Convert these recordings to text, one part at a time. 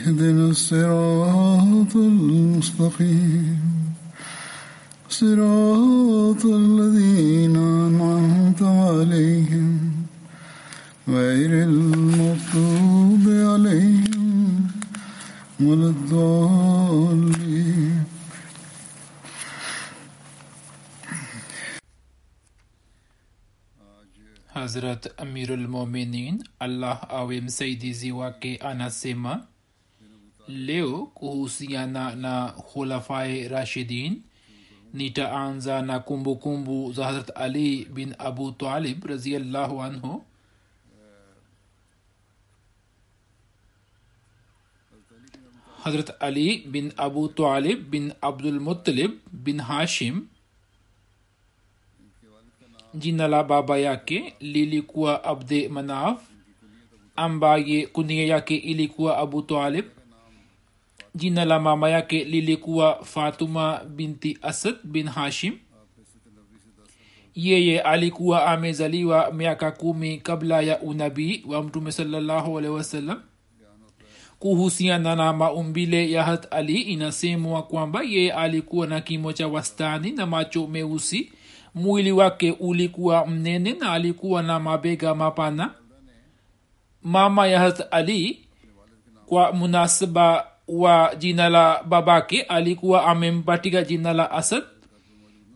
اهدنا الصراط المستقيم. صراط الذين أنعمت عليهم. غير المغضوب عليهم ولا الضالين. حضرت امیر المومنین اللہ آویم سیدی زیوا کے آنا سیما leo kuhusiana na khulafai rashidin nitaanza na kumbukumbu kumbu za hazrat ali bin abu talib raziallahu anhu. Hazrat ali bin abu talib bin abdulmutalib bin hashim jina la baba yake lilikuwa abde manaf ambaye kunia yake ilikuwa abu talib jina la mama yake lilikuwa fatuma binti asad bin hashim. Yeye alikuwa amezaliwa miaka kumi kabla ya unabii wa mtume sawasalam kuhusiana na maumbile ya hat ali inasemwa kwamba yeye alikuwa na kimo cha wastani na macho meusi. Mwili wake ulikuwa mnene na alikuwa na mabega mapana. Mama ya hat ali kwa munasaba wa jina la babake alikuwa amempatika jina la asad.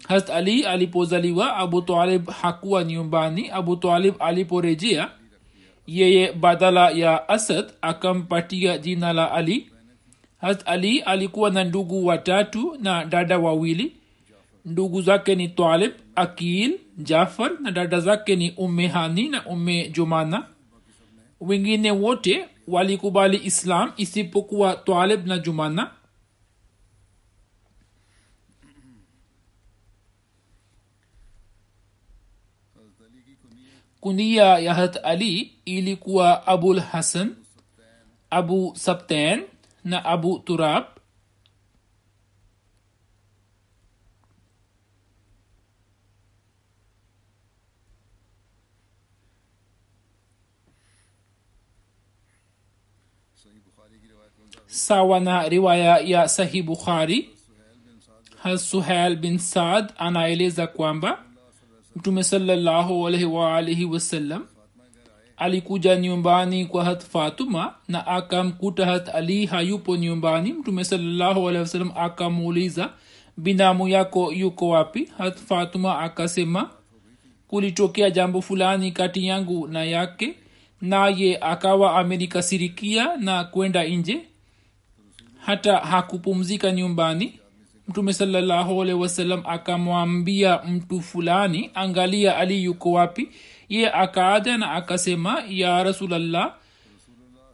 Hat ali alipozaliwa abu talib hakuwa nyumbani. Abu talib aliporejea yeye badala ya asad akampatia jina la ali. Hat ali alikuwa na ndugu watatu na dada wawili. Ndugu zake ni talib akil jafar na dada zake ni umme hani na umme jumana. Wengine wote walikubali islam isipokuwa talib na jumana? Kunia ya hat ali ilikuwa abul hasan abu sabtan na abu turab sawa na riwaya ya sahih bukhari. Hasuhel bin saad anaeleza kwamba mtume salallahu wasallam alikuja nyumbani kwa hat fatuma na akamkuta hat ali hayupo nyumbani. Mtume salallahu akamuuliza binamu yako yuko wapi? Hat fatuma akasema kulitokea jambo fulani kati yangu na yake. Naye akawa amenikasirikia na kwenda nje hata hakupumzika nyumbani. Mtume salallahu wasalam akamwambia mtu fulani angalia ali yuko wapi? Ye akaaja na akasema ya rasulllah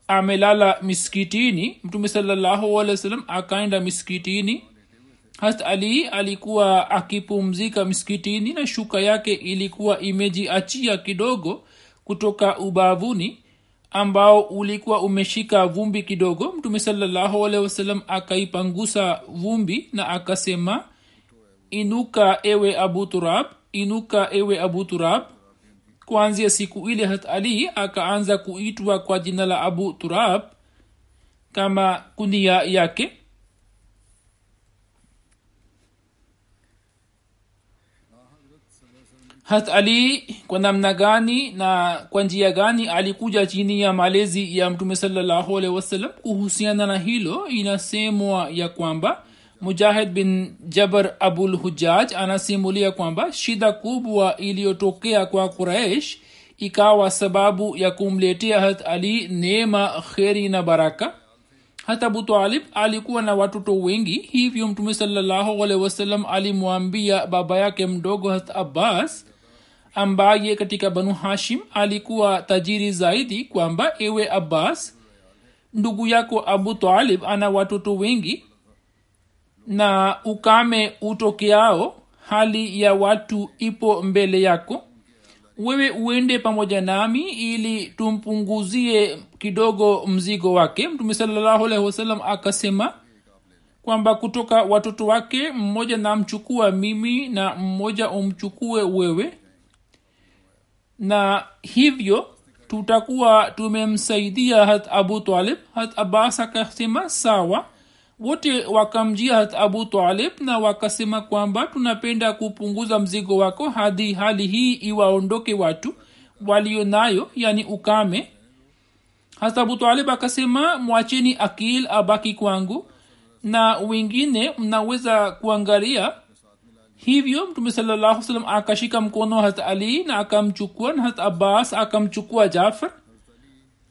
amelala miskitini mtume salallahu wasalam akaenda miskitini hasa ali alikuwa akipumzika miskitini na shuka yake ilikuwa imejiachia kidogo kutoka ubavuni ambao ulikuwa umeshika vumbi kidogo mtume sawasalam akaipangusa vumbi na akasema inuka ewe abu turab inuka ewe abu turab. Kuanzia siku ile hat ali akaanza kuitwa kwa jina la abu turab kama kunia yake hat ali kwa namna gani na kwa njia gani alikuja chini ya malezi ya mtume salallahu alehi wasallam? Kuhusiana na hilo inasemwa ya kwamba mujahid bin jabar abul hujaj anasimulia kwamba shida kubwa iliyotokea kwa quraish ikawa sababu ya kumletea hat ali neema kheri na baraka. Hata abu alikuwa na watoto wengi hivyo mtume salallahu alehi wasallam alimwambia baba yake mdogo hat abbas ambaye katika banu hashim alikuwa tajiri zaidi kwamba ewe abbas ndugu yako abu talib ana watoto wengi na ukame utokeao hali ya watu ipo mbele yako. Wewe uende pamoja nami ili tumpunguzie kidogo mzigo wake. Mtume salallahu alaihi wasallam akasema kwamba kutoka watoto wake mmoja namchukua mimi na mmoja umchukue wewe na hivyo tutakuwa tumemsaidia hat abu talib. Hat abbas akasema sawa. Wote wakamjia hat abu talib na wakasema kwamba tunapenda kupunguza mzigo wako hadi hali hii iwaondoke watu walio nayo yani ukame. Hasa abu talib akasema mwacheni akil abaki kwangu. Na wengine mnaweza kuangalia hivyo mtume salallahu salam akashika mkono hat ali na akamchukua na hat abbas akamchukua jafar.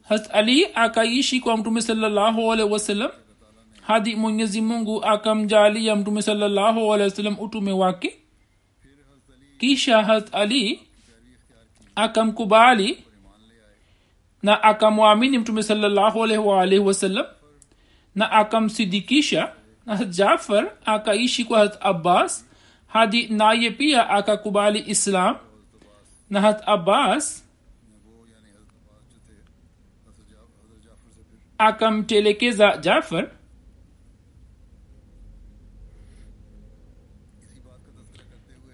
Hat ali akaishi kwa mtume salallahu alaihi wasallam hadi mwenyezi mungu akamjalia mtume salallahu alaihi wasallam utume wake. Kisha hat ali akamkubali na akamwamini mtume salallahu alaihi na akamsidikisha na jafar akaishi kwa hat abbas hadi naye pia akakubali islam. Na hat abbas akamtelekeza jafar.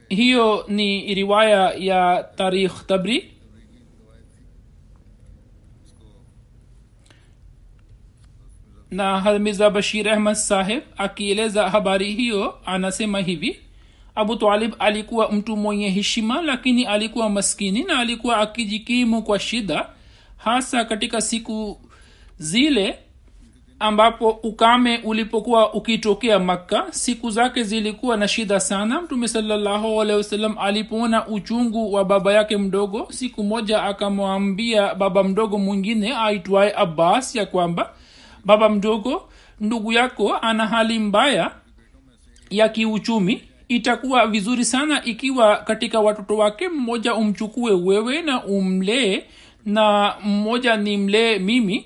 Hiyo ni riwaya ya tarikh tabri. Na hamiza bashir ahmad saheb akieleza habari hiyo anasema hivi abu talib alikuwa mtu mwenye heshima lakini alikuwa maskini na alikuwa akijikimu kwa shida hasa katika siku zile ambapo ukame ulipokuwa ukitokea makka. Siku zake zilikuwa na shida sana. Mtume salallahu alipoona uchungu wa baba yake mdogo siku moja akamwambia baba mdogo mwingine aitwaye abbas ya kwamba baba mdogo ndugu yako ana hali mbaya ya kiuchumi itakuwa vizuri sana ikiwa katika watoto wake mmoja umchukue wewe na umlee na mmoja ni mlee mimi.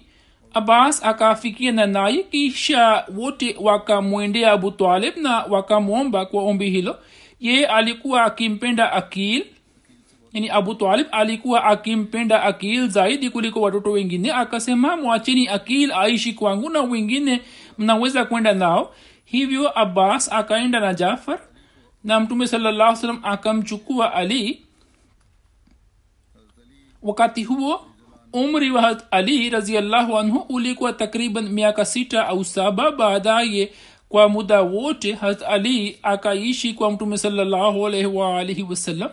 Abbas akaafikiana naye kisha wote wakamwendea abu na wakamwomba kwa ombi hilo. Ye alikuwa akimpenda akil. Yani abu alikuwa akimpenda akil zaidi kuliko watoto wengine akasema mwacheni akil aishi kwangu na wengine mnaweza kwenda nao. Hivyo abbas akaenda na jafar na mtume salallahu salam akamchukua ali. Wakati huo umri wa ali raziallahu anhu ulikuwa takriban miaka sita au saba baadaye. Kwa muda wote hat ali akaishi kwa mtume salallahu alaihi waalihi wasallam.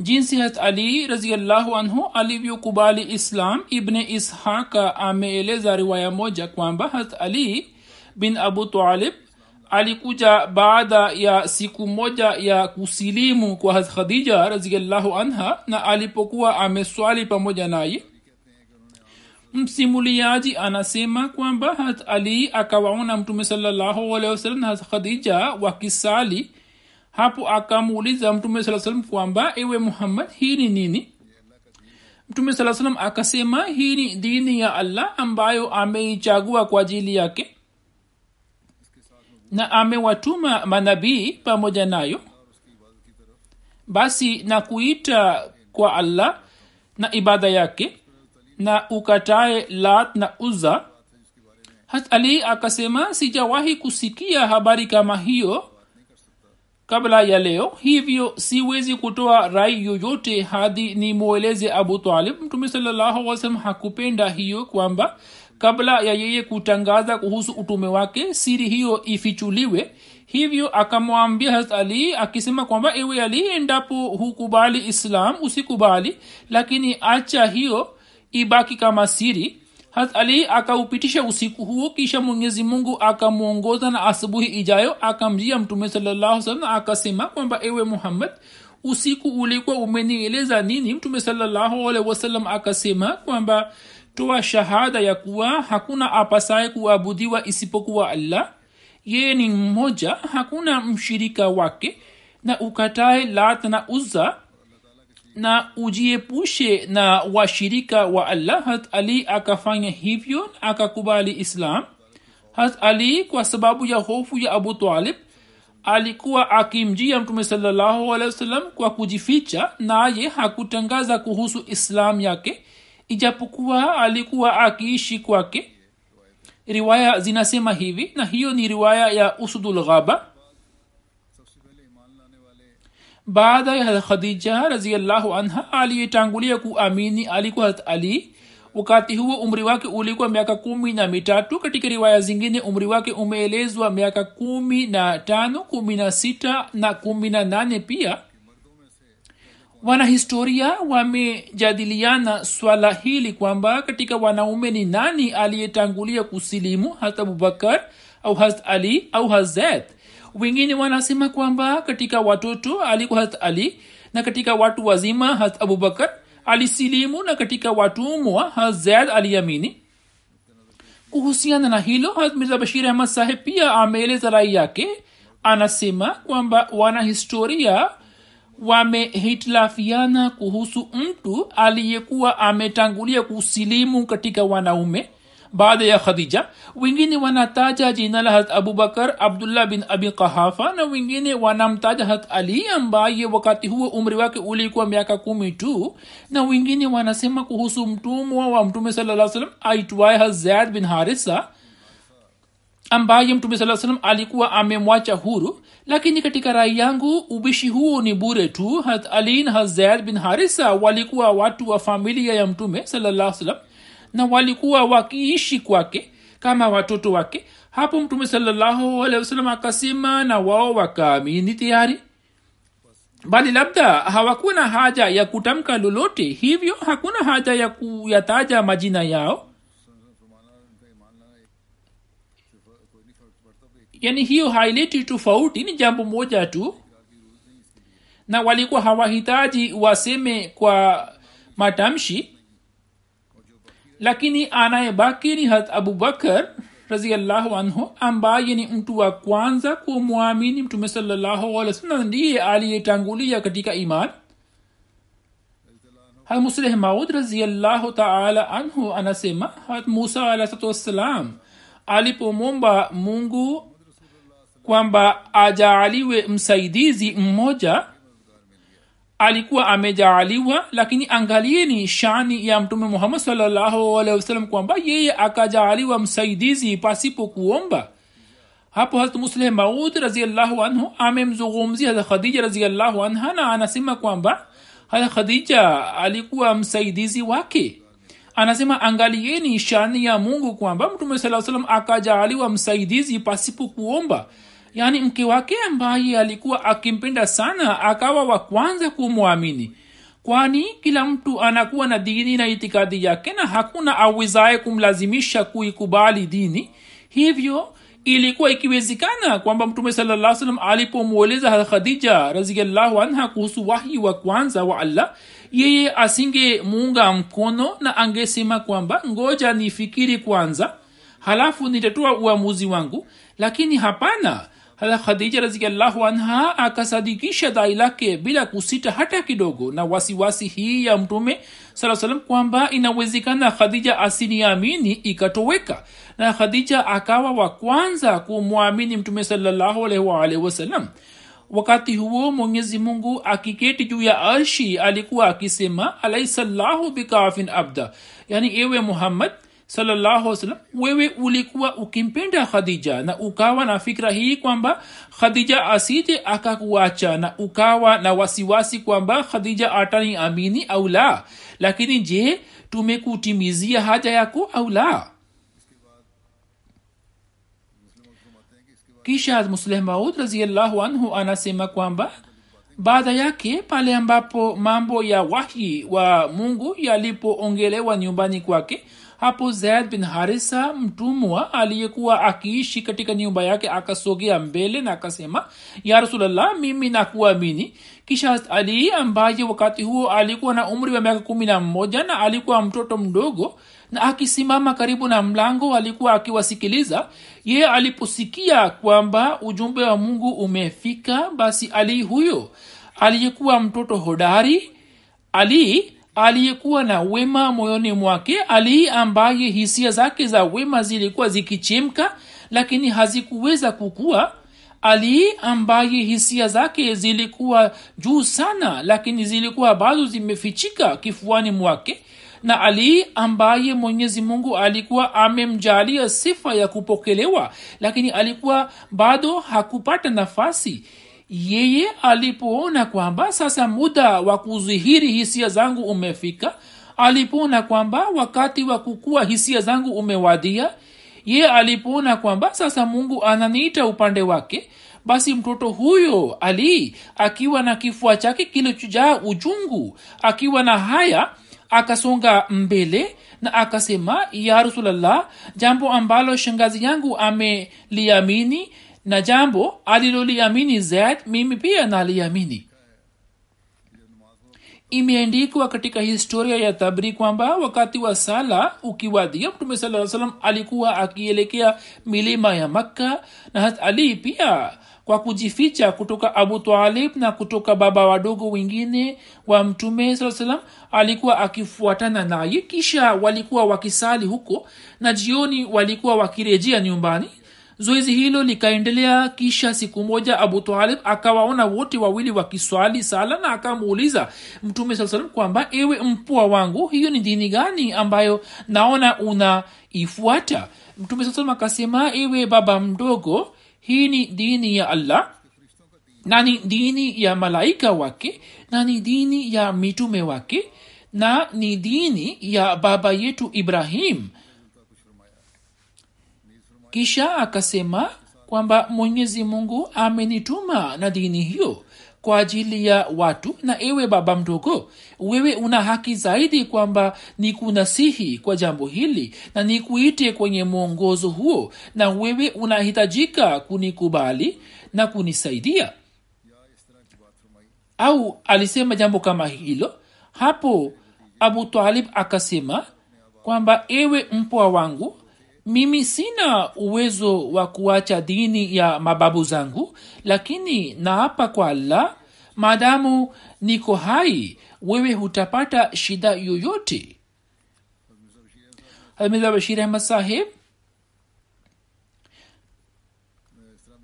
Jinsi hat ali raziallahu anhu alivyokubali islam ibne ishaqa ameeleza riwaya moja kwamba hat ali bin abu talib alikuja baada ya siku moja ya kusilimu kwa khadija raziallahu anha na alipokuwa ameswali pamoja naye msimuliaji anasema kwamba hat ali akawaona mtume salallahu na khadija wakisali. Hapo akamuuliza mtume saa salam kwamba ewe muhammad hii ni nini? Mtume saa salam akasema hii ni dini ya allah ambayo ameichagua kwa ajili yake na amewatuma manabii pamoja nayo basi na kuita kwa allah na ibada yake na ukatae lat na uza hat akasema sijawahi kusikia habari kama hiyo kabla ya leo hivyo siwezi kutoa rai yoyote hadi nimweleze abu talib. Mtume sallahualwasalam hakupenda hiyo kwamba kabla ya yeye kutangaza kuhusu utume wake siri hiyo ifichuliwe. Hivyo akamwambia harat ali akisema kwamba ewe ali endapo hukubali islam usikubali. Lakini acha hiyo ibaki kama siri. Harat ali akaupitisha usiku huo kisha mwenyezi mungu akamwongoza na asubuhi ijayo akamjia mtume salallahu salam akasema kwamba ewe muhammad usiku ulikuwa umenieleza nini? Mtume salallahu wasalam akasema kwamba toa shahada ya kuwa hakuna apasaye kuabudiwa isipokuwa allah yeye ni mmoja hakuna mshirika wake na ukatae lat na uzza na ujiepushe na washirika wa allah. Hat ali akafanya hivyo na akakubali islam. Hat ali kwa sababu ya hofu ya abu talib alikuwa akimjia mtume salllahu alehi wasallam kwa kujificha naye hakutangaza kuhusu islam yake ijapokuwa alikuwa akiishi kwake riwaya zinasema hivi na hiyo ni riwaya ya usudul ghaba. Baada ya khadija raziallahu anha aliyetangulia kuamini alikuwa hat ali wakati huo umri wake ulikuwa miaka kumi na mitatu. Katika riwaya zingine umri wake umeelezwa miaka kumi na tano kumi na sita na kumi na nane pia wanahistoria wamejadiliana swala hili kwamba katika wanaume ni nani aliyetangulia kusilimu hata abubakar au hat ali au hazet wengine wanasema kwamba katika watoto alikuwa hat ali na katika watu wazima hat abubakar alisilimu na katika watumwa hazed aliamini kuhusiana na hilo mirza bashir ahmad saheb pia ameeleza rai yake. Anasema kwamba wanahistoria wamehitilafiana kuhusu mtu aliyekuwa ametangulia kusilimu katika wanaume baada ya khadija. Wengine wanataja jina la hat abubakar abdullah bin abi qahafa na wengine wanamtaja hat ali ambaye wakati huo umri wake ulikuwa miaka kumi tu. Na wengine wanasema kuhusu mtumwa wa mtume saa salam aitwaye hazad bin harisa ambaye mtume saa salam alikuwa amemwacha huru lakini katika rai yangu ubishi huo ni bure tu. Hat ali na hazad bin harisa walikuwa watu wa familia ya mtume salaa salam na walikuwa wakiishi kwake kama watoto wake. Hapo mtume alehi akasema na wao wakaamini tayari. Bali labda hawakuwa na haja ya kutamka lolote hivyo hakuna haja ya kuyataja majina yao yani hiyo haileti tofauti ni jambo moja tu. Na walikuwa hawahitaji waseme kwa matamshi. Lakini anayebaki ni hat abubakar raziallahu anhu ambaye ni mtu wa kwanza kumwamini mtume salllahualwasalam ndiye aliyetangulia katika iman. Hamusleh maud raziallahu taala anhu anasema hat musa alahsatu wassalam alipomwomba mungu kwamba ajaaliwe msaidizi mmoja. Alikuwa amejaaliwa lakini angalieni shani ya mtume muhammad salllahualhi kwamba yeye akajaaliwa msaidizi pasipo kuomba. Hapo harat musleh maud raziallahu anhu amemzungumzia hara khadija raziallahu anha na anasema kwamba hara khadija alikuwa msaidizi wake. Anasema angalieni shani ya mungu kwamba mtume saa salam akajaaliwa msaidizi pasipo kuomba yaani mke wake ambaye alikuwa akimpenda sana akawa wa kwanza kumwamini kwani kila mtu anakuwa na dini na itikadi yake na hakuna awezaye kumlazimisha kuikubali dini. Hivyo ilikuwa ikiwezekana kwamba mtume salaa salam alipomweleza khadija raziallahu anha kuhusu wahi wa kwanza wa allah yeye asingemuunga mkono na angesema kwamba ngoja nifikiri kwanza halafu nitatoa uamuzi wangu. Lakini hapana khadija raziallahu anha akasadikisha dai lake bila kusita hata kidogo na wasiwasi hii ya mtume saa salam kwamba inawezekana khadija asiniamini ikatoweka. Na khadija akawa wa kwanza kumwamini mtume salllahualwalhi wasalam wakati huo mwenyezi mungu akiketi juu ya arshi alikuwa akisema alaisallahu bikafin abda. Yani ewe muhammad salallahu salam wewe ulikuwa ukimpenda khadija na ukawa na fikra hii kwamba khadija asije akakuacha na ukawa na wasiwasi kwamba khadija atani amini au la. Lakini je tumekutimizia haja yako au la? Kisha musleh maud anhu anasema kwamba baada yake pale ambapo mambo ya wahi wa mungu yalipoongelewa nyumbani kwake hapo zaid bin harisa mtumwa aliyekuwa akiishi katika nyumba yake akasogea mbele na akasema ya rasulllah mimi nakuamini. Kisha ali ambaye wakati huo alikuwa na umri wa miaka kumi na mmoja na alikuwa mtoto mdogo na akisimama karibu na mlango alikuwa akiwasikiliza. Yeye aliposikia kwamba ujumbe wa mungu umefika basi ali huyo aliyekuwa mtoto hodari ali aliyekuwa na wema moyoni mwake ali ambaye hisia zake za wema zilikuwa zikichemka lakini hazikuweza kukua ali ambaye hisia zake zilikuwa juu sana lakini zilikuwa bado zimefichika kifuani mwake na ali ambaye mwenyezi mungu alikuwa amemjalia sifa ya kupokelewa lakini alikuwa bado hakupata nafasi yeye alipoona kwamba sasa muda wa kuzihiri hisia zangu umefika alipoona kwamba wakati wa kukua hisia zangu umewadia ye alipoona kwamba sasa mungu ananiita upande wake basi mtoto huyo ali akiwa na kifua chake kilichojaa ujungu akiwa na haya akasonga mbele na akasema ya rasulllah jambo ambalo shangazi yangu ameliamini na jambo aliloliamini zaid mimi pia naliamini. Imeandikwa katika historia ya tabri kwamba wakati wa sala ukiwadia mtume saa salam alikuwa akielekea milima ya makka na hat ali pia kwa kujificha kutoka abu talib na kutoka baba wadogo wengine wa mtume saa salam alikuwa akifuatana naye. Kisha walikuwa wakisali huko na jioni walikuwa wakirejea nyumbani zoezi hilo likaendelea kisha siku moja abu talib akawaona wote wawili wakiswali sala na akamuuliza mtume saa salam kwamba ewe mpua wangu hiyo ni dini gani ambayo naona unaifuata? Mtume saa salam akasema ewe baba mdogo hii ni dini ya allah na ni dini ya malaika wake na ni dini ya mitume wake na ni dini ya baba yetu ibrahim kisha akasema kwamba mwenyezi mungu amenituma na dini hiyo kwa ajili ya watu na ewe baba mdogo wewe una haki zaidi kwamba ni kunasihi kwa jambo hili na nikuite kwenye mwongozo huo na wewe unahitajika kunikubali na kunisaidia. Au alisema jambo kama hilo? Hapo abu talib akasema kwamba ewe mpwa wangu mimi sina uwezo wa kuacha dini ya mababu zangu lakini naapa kwa allah maadamu niko hai wewe hutapata shida yoyote. Mirza bashir ahmad saheb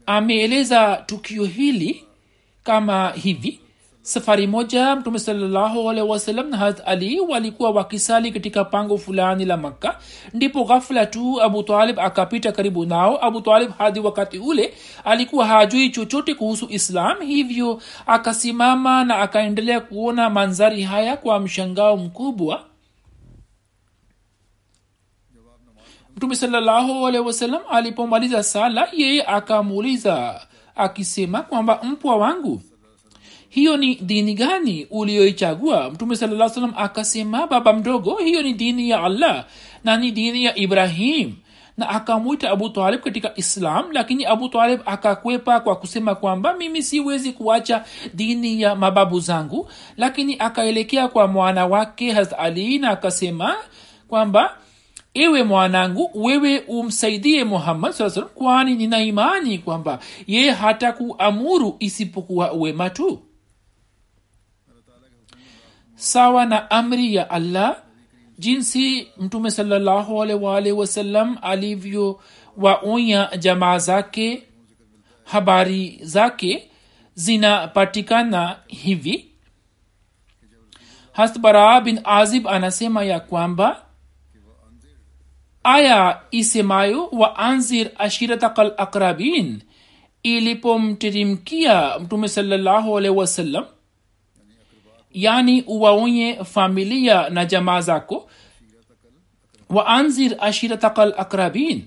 ameeleza tukio hili kama hivi safari moja mtume salallahu na harat ali walikuwa wakisali katika pango fulani la makka. Ndipo ghafula tu abu talib akapita karibu nao. Abu talib hadi wakati ule alikuwa hajui chochote kuhusu islam hivyo akasimama na akaendelea kuona manzari haya kwa mshangao mkubwa. Mtume salallahu alipomaliza sala yeye akamuuliza akisema kwamba mpwa wangu hiyo ni dini gani uliyoichagua mtume saa salam akasema baba mdogo hiyo ni dini ya allah na ni dini ya ibrahim. Na akamwita abu talib katika islam lakini abu talib akakwepa kwa kusema kwamba mimi siwezi kuacha dini ya mababu zangu. Lakini akaelekea kwa mwana wake harat ali na akasema kwamba ewe mwanangu wewe umsaidie muhammad saa salam kwani nina imani kwamba ye hata kuamuru isipokuwa wema tu sawa na amri ya allah jinsi mtume salllahualwalhi wasallam alivyowaonya jamaa zake habari zake zinapatikana hivi hasbara bin azib anasema ya kwamba aya isemayo wa anzir ashirataka lakrabin ilipomterimkia mtume salllahualhi wasallam yani uwaonye familia na jamaa zako. Waanzir ashirataka lakrabin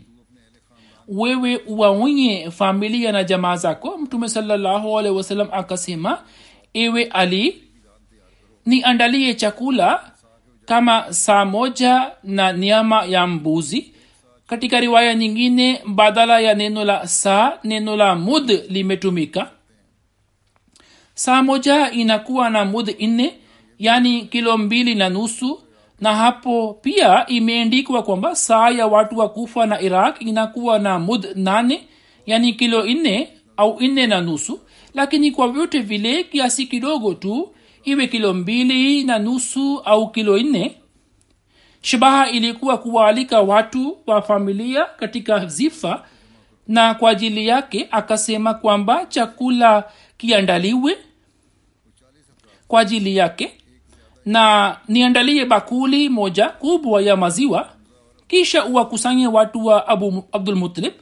wewe uwaonye familia na jamaa zako. Mtume salallahu wasalam akasema ewe ali niandalie chakula kama saa moja na nyama ya mbuzi. Katika riwaya nyingine badala ya neno la saa neno la mud limetumika saa moja inakuwa na mud nne yani kilo mbili na nusu. Na hapo pia imeendikwa kwamba saa ya watu wa kufa na iraq inakuwa na mud nane yani kilo nne au nne na nusu. Lakini kwa vyote vile kiasi kidogo tu iwe kilo mbili na nusu au kilo nne. Shabaha ilikuwa kuwaalika watu wa familia katika zifa na kwa ajili yake akasema kwamba chakula kiandaliwe kwa ajili yake na niandalie bakuli moja kubwa ya maziwa kisha uwakusanye watu wa abu abdulmutalib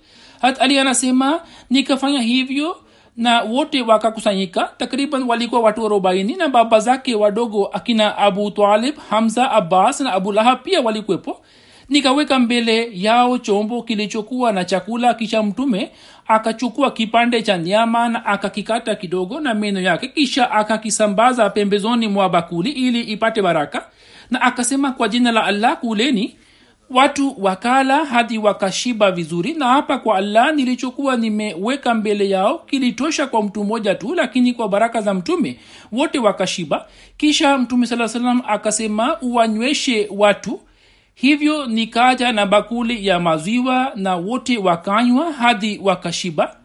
hat ali anasema nikafanya hivyo na wote wakakusanyika. Takriban walikuwa watu arobaini na baba zake wadogo akina abu talib hamza abbas na abu lahab pia walikuwepo nikaweka mbele yao chombo kilichokuwa na chakula kisha mtume akachukua kipande cha nyama na akakikata kidogo na meno yake kisha akakisambaza pembezoni mwa bakuli ili ipate baraka na akasema kwa jina la allah kuleni. Watu wakala hadi wakashiba vizuri na hapa kwa allah nilichokuwa nimeweka mbele yao kilitosha kwa mtu mmoja tu lakini kwa baraka za mtume wote wakashiba. Kisha mtume saa salam akasema uwanyweshe watu hivyo nikaja na bakuli ya maziwa na wote wakanywa hadi wakashiba.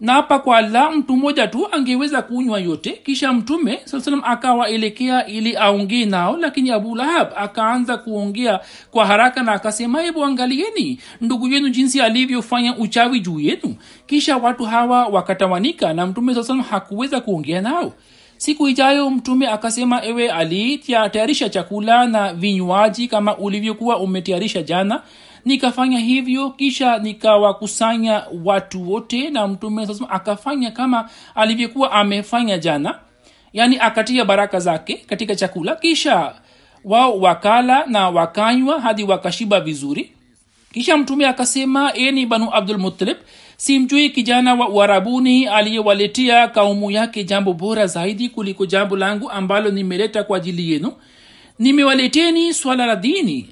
Na hapa kwa allah mtu mmoja tu angeweza kunywa yote. Kisha mtume saa salam akawaelekea ili aongee nao. Lakini abu lahab akaanza kuongea kwa haraka na akasema hebu angalieni ndugu yenu jinsi alivyofanya uchawi juu yenu. Kisha watu hawa wakatawanika na mtume saa hakuweza kuongea nao siku ijayo mtume akasema ewe ali tayarisha chakula na vinywaji kama ulivyokuwa umetayarisha jana. Nikafanya hivyo kisha nikawakusanya watu wote na mtume akafanya kama alivyokuwa amefanya jana. Yaani akatia baraka zake katika chakula. Kisha wao wakala na wakanywa hadi wakashiba vizuri. Kisha mtume akasema eni banu abdulmutalib simjui kijana wa uarabuni aliyewaletea kaumu yake jambo bora zaidi kuliko jambo langu ambalo nimeleta kwa ajili yenu. Nimewaleteni swala la dini.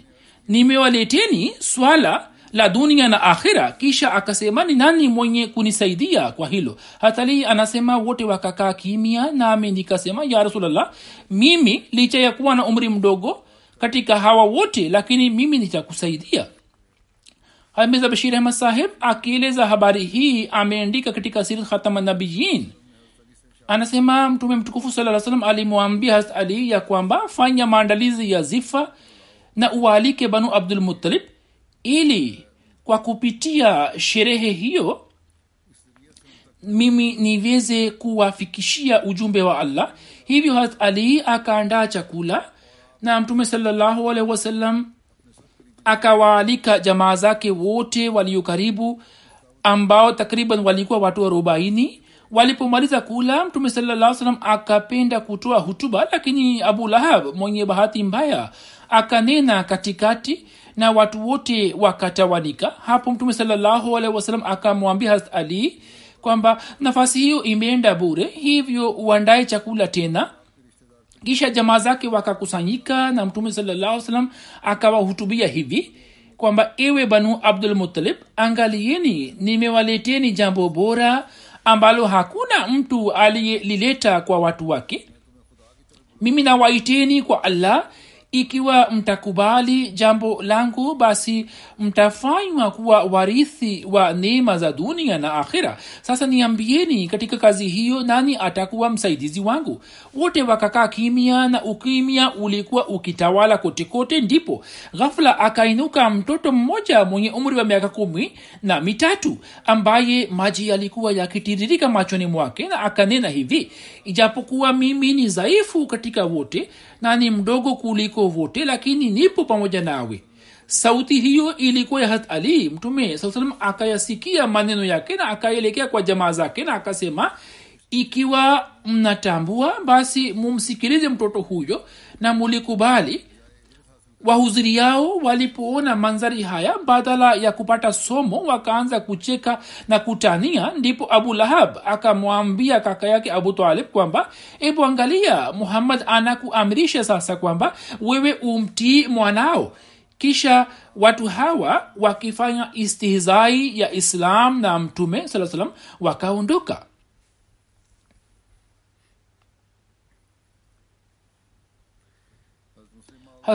Nimewaleteni swala la dunia na akhira. Kisha akasema ni nani mwenye kunisaidia kwa hilo? Hatali anasema wote wakakaa kimya nami nikasema ya rasulllah mimi licha ya kuwa na umri mdogo katika hawa wote lakini mimi nitakusaidia hamiza bashir ahmad sahib akieleza habari hii ameandika katika sirat khatamanabiyin anasema mtume mtukufu saa salam alimwambia hast ali ya kwamba fanya maandalizi ya zifa na uwaalike banu abdulmutalib ili kwa kupitia sherehe hiyo mimi niweze kuwafikishia ujumbe wa allah. Hivyo hat ali akaandaa chakula na mtume salallahu alaihi wasallam akawaalika jamaa zake wote walio karibu ambao takriban walikuwa watu arobaini. Walipomaliza kula mtume salaa salam akapenda kutoa hutuba lakini abu lahab mwenye bahati mbaya akanena katikati na watu wote wakatawanika hapo mtume salallahu akamwambia harat ali kwamba nafasi hiyo imeenda bure hivyo uandaye chakula tena kisha jamaa zake wakakusanyika na mtume salallahu salam akawahutubia hivi kwamba ewe banu abdulmutalib angalieni nimewaleteni jambo bora ambalo hakuna mtu aliyelileta kwa watu wake. Mimi nawaiteni kwa allah ikiwa mtakubali jambo langu basi mtafanywa kuwa warithi wa neema za dunia na akhira. Sasa niambieni katika kazi hiyo nani atakuwa msaidizi wangu? Wote wakakaa kimya na ukimya ulikuwa ukitawala kote kote ndipo ghafula akainuka mtoto mmoja mwenye umri wa miaka kumi na mitatu ambaye maji yalikuwa yakitiririka machoni mwake na akanena hivi ijapokuwa mimi ni dhaifu katika wote na mdogo kuliko vote lakini nipo pamoja nawe. Sauti hiyo ilikuwa ya ali mtume saa salam akayasikia maneno yake na akaelekea kwa jamaa zake na akasema ikiwa mnatambua basi mumsikilize mtoto huyo na mulikubali wahudhuri yao walipoona mandhari haya badala ya kupata somo wakaanza kucheka na kutania. Ndipo abu lahab akamwambia kaka yake abu talib kwamba ebu angalia muhammad anakuamrisha sasa kwamba wewe umtii mwanao. Kisha watu hawa wakifanya istihzai ya islam na mtume saa salam wakaondoka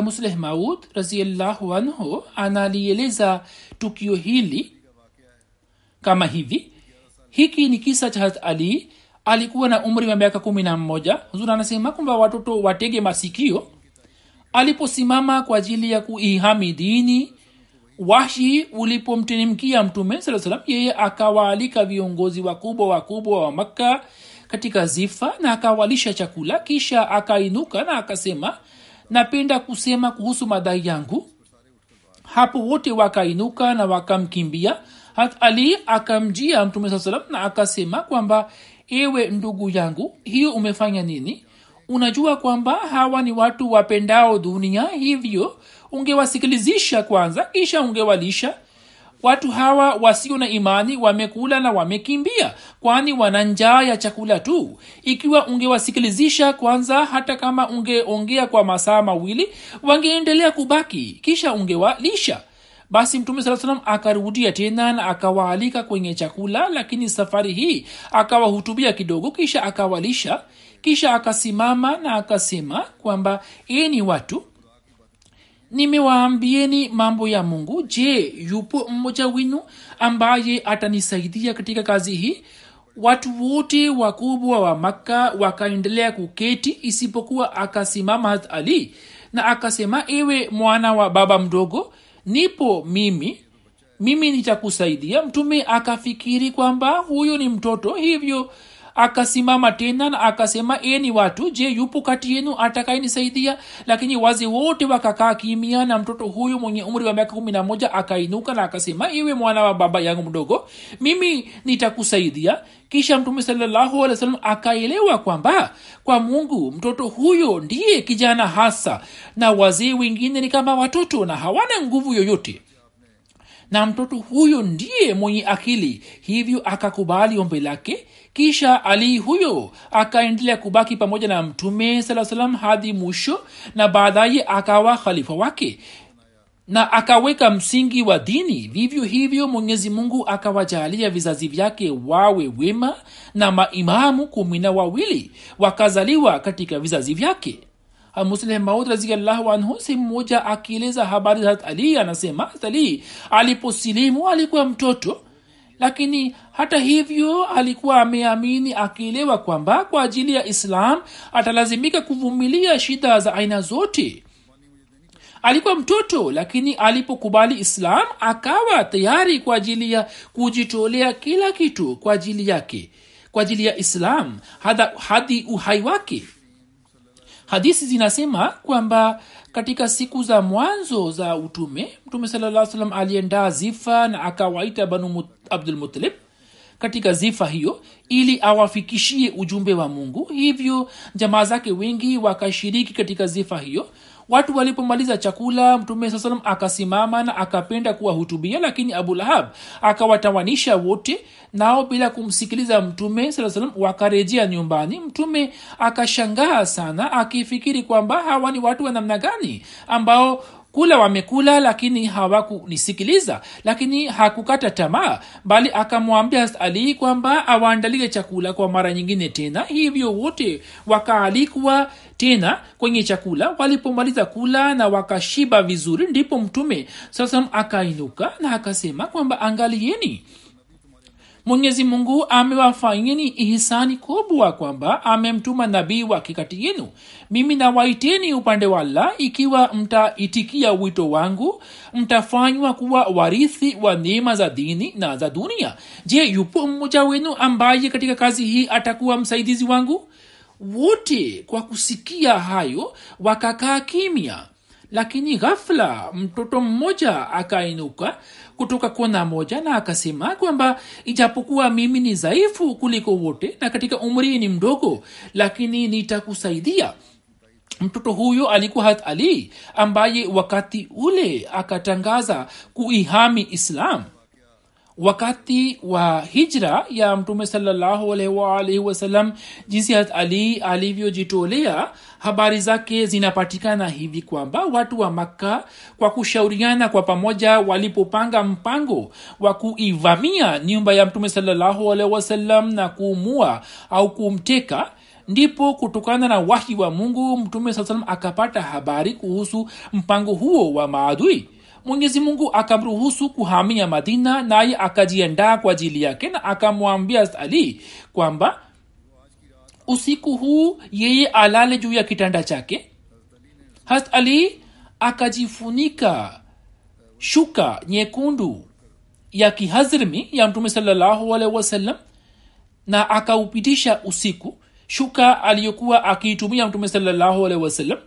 musleh maud raziallahu anhu analieleza tukio hili kama hivi. Hiki ni kisa cha ali. Alikuwa na umri wa miaka kumi na mmoja. Huzur anasema kwamba watoto watege masikio. Aliposimama kwa ajili ya kuihami dini wahi ulipomtenimkia mtume saa salam yeye akawaalika viongozi wakubwa wakubwa wa makka katika zifa na akawalisha chakula kisha akainuka na akasema napenda kusema kuhusu madai yangu. Hapo wote wakainuka na wakamkimbia. Hat ali akamjia mtume saa salam na akasema kwamba ewe ndugu yangu hiyo umefanya nini? Unajua kwamba hawa ni watu wapendao dunia hivyo ungewasikilizisha kwanza kisha ungewalisha watu hawa wasio na imani wamekula na wamekimbia kwani wana njaa ya chakula tu. Ikiwa ungewasikilizisha kwanza hata kama ungeongea kwa masaa mawili wangeendelea kubaki kisha ungewalisha. Basi mtume saa salam akarudia tena na akawaalika kwenye chakula lakini safari hii akawahutubia kidogo kisha akawalisha kisha akasimama na akasema kwamba eni watu nimewaambieni mambo ya mungu. Je yupo mmoja wenu ambaye atanisaidia katika kazi hii? Watu wote wakubwa wa makka wakaendelea kuketi isipokuwa akasimama hat ali na akasema ewe mwana wa baba mdogo nipo mimi. Mimi nitakusaidia. Mtume akafikiri kwamba huyo ni mtoto hivyo akasimama tena na akasema eni watu je yupo kati yenu atakayenisaidia lakini wazi wote wakakaa kimia na mtoto huyu mwenye umri wa miaka kumi na moja akainuka na akasema iwe mwana wa baba yangu mdogo mimi nitakusaidia. Kisha mtume salallahu alih wa akaelewa kwamba kwa mungu mtoto huyo ndiye kijana hasa na wazee wengine ni kama watoto na hawana nguvu yoyote na mtoto huyo ndiye mwenye akili. Hivyo akakubali ombi lake. Kisha alii huyo akaendelea kubaki pamoja na mtume saa salam hadi mwisho na baadaye akawa khalifa wake. Na akaweka msingi wa dini. Vivyo hivyo mwenyezi mungu akawajalia vizazi vyake wawe wema na maimamu kumi na wawili. Wakazaliwa katika vizazi vyake musleh maud raziallahu anhu sehemu moja akieleza habari za ali anasema ali aliposilimu alikuwa mtoto lakini hata hivyo alikuwa ameamini akielewa kwamba kwa ajili ya islam atalazimika kuvumilia shida za aina zote. Alikuwa mtoto lakini alipokubali islam akawa tayari kwa ajili ya kujitolea kila kitu kwa ajili yake kwa ajili ya islam hadi uhai wake hadisi zinasema kwamba katika siku za mwanzo za utume mtume salaa salam aliendaa zifa na akawaita banu abdulmutalib katika zifa hiyo ili awafikishie ujumbe wa mungu. Hivyo jamaa zake wengi wakashiriki katika zifa hiyo watu walipomaliza chakula mtume saa salam akasimama na akapenda kuwahutubia lakini abulahab akawatawanisha wote nao bila kumsikiliza mtume saa salam wakarejea nyumbani. Mtume akashangaa sana akifikiri kwamba hawa ni watu wa namna gani ambao kula wamekula lakini hawakunisikiliza lakini hakukata tamaa bali akamwambia ali kwamba awaandalie chakula kwa mara nyingine tena. Hivyo wote wakaalikwa tena kwenye chakula. Walipomaliza kula na wakashiba vizuri ndipo mtume sasa akainuka na akasema kwamba angalieni mwenyezi mungu amewafanyeni ihisani kubwa kwamba amemtuma nabii wa kikati yenu. Mimi nawaiteni upande wa allah ikiwa mtaitikia wito wangu mtafanywa kuwa warithi wa neema za dini na za dunia. Je yupo mmoja wenu ambaye katika kazi hii atakuwa msaidizi wangu? Wote kwa kusikia hayo wakakaa kimya. Lakini ghafla mtoto mmoja akainuka kutoka kona moja na akasema kwamba ijapokuwa mimi ni dhaifu kuliko wote na katika umri ni mdogo lakini nitakusaidia. Mtoto huyo alikuwa hat ali ambaye wakati ule akatangaza kuihami islam wakati wa hijra ya mtume salllahualwalhi jinsi hat ali alivyojitolea habari zake zinapatikana hivi kwamba watu wa makka kwa kushauriana kwa pamoja walipopanga mpango wa kuivamia nyumba ya mtume salllahualhi na kuumua au kumteka ndipo kutokana na wahi wa mungu mtume saa salam akapata habari kuhusu mpango huo wa maadui mwenyezi mungu akamruhusu kuhamia madina naye akajiandaa kwa ajili yake na akamwambia ali kwamba usiku huu yeye alale juu ya kitanda chake. Hast ali akajifunika shuka nyekundu ya kihazrmi ya mtume salallahu alaihi wasallam na akaupitisha usiku shuka aliyokuwa akiitumia mtume salallahu alaihi wasallam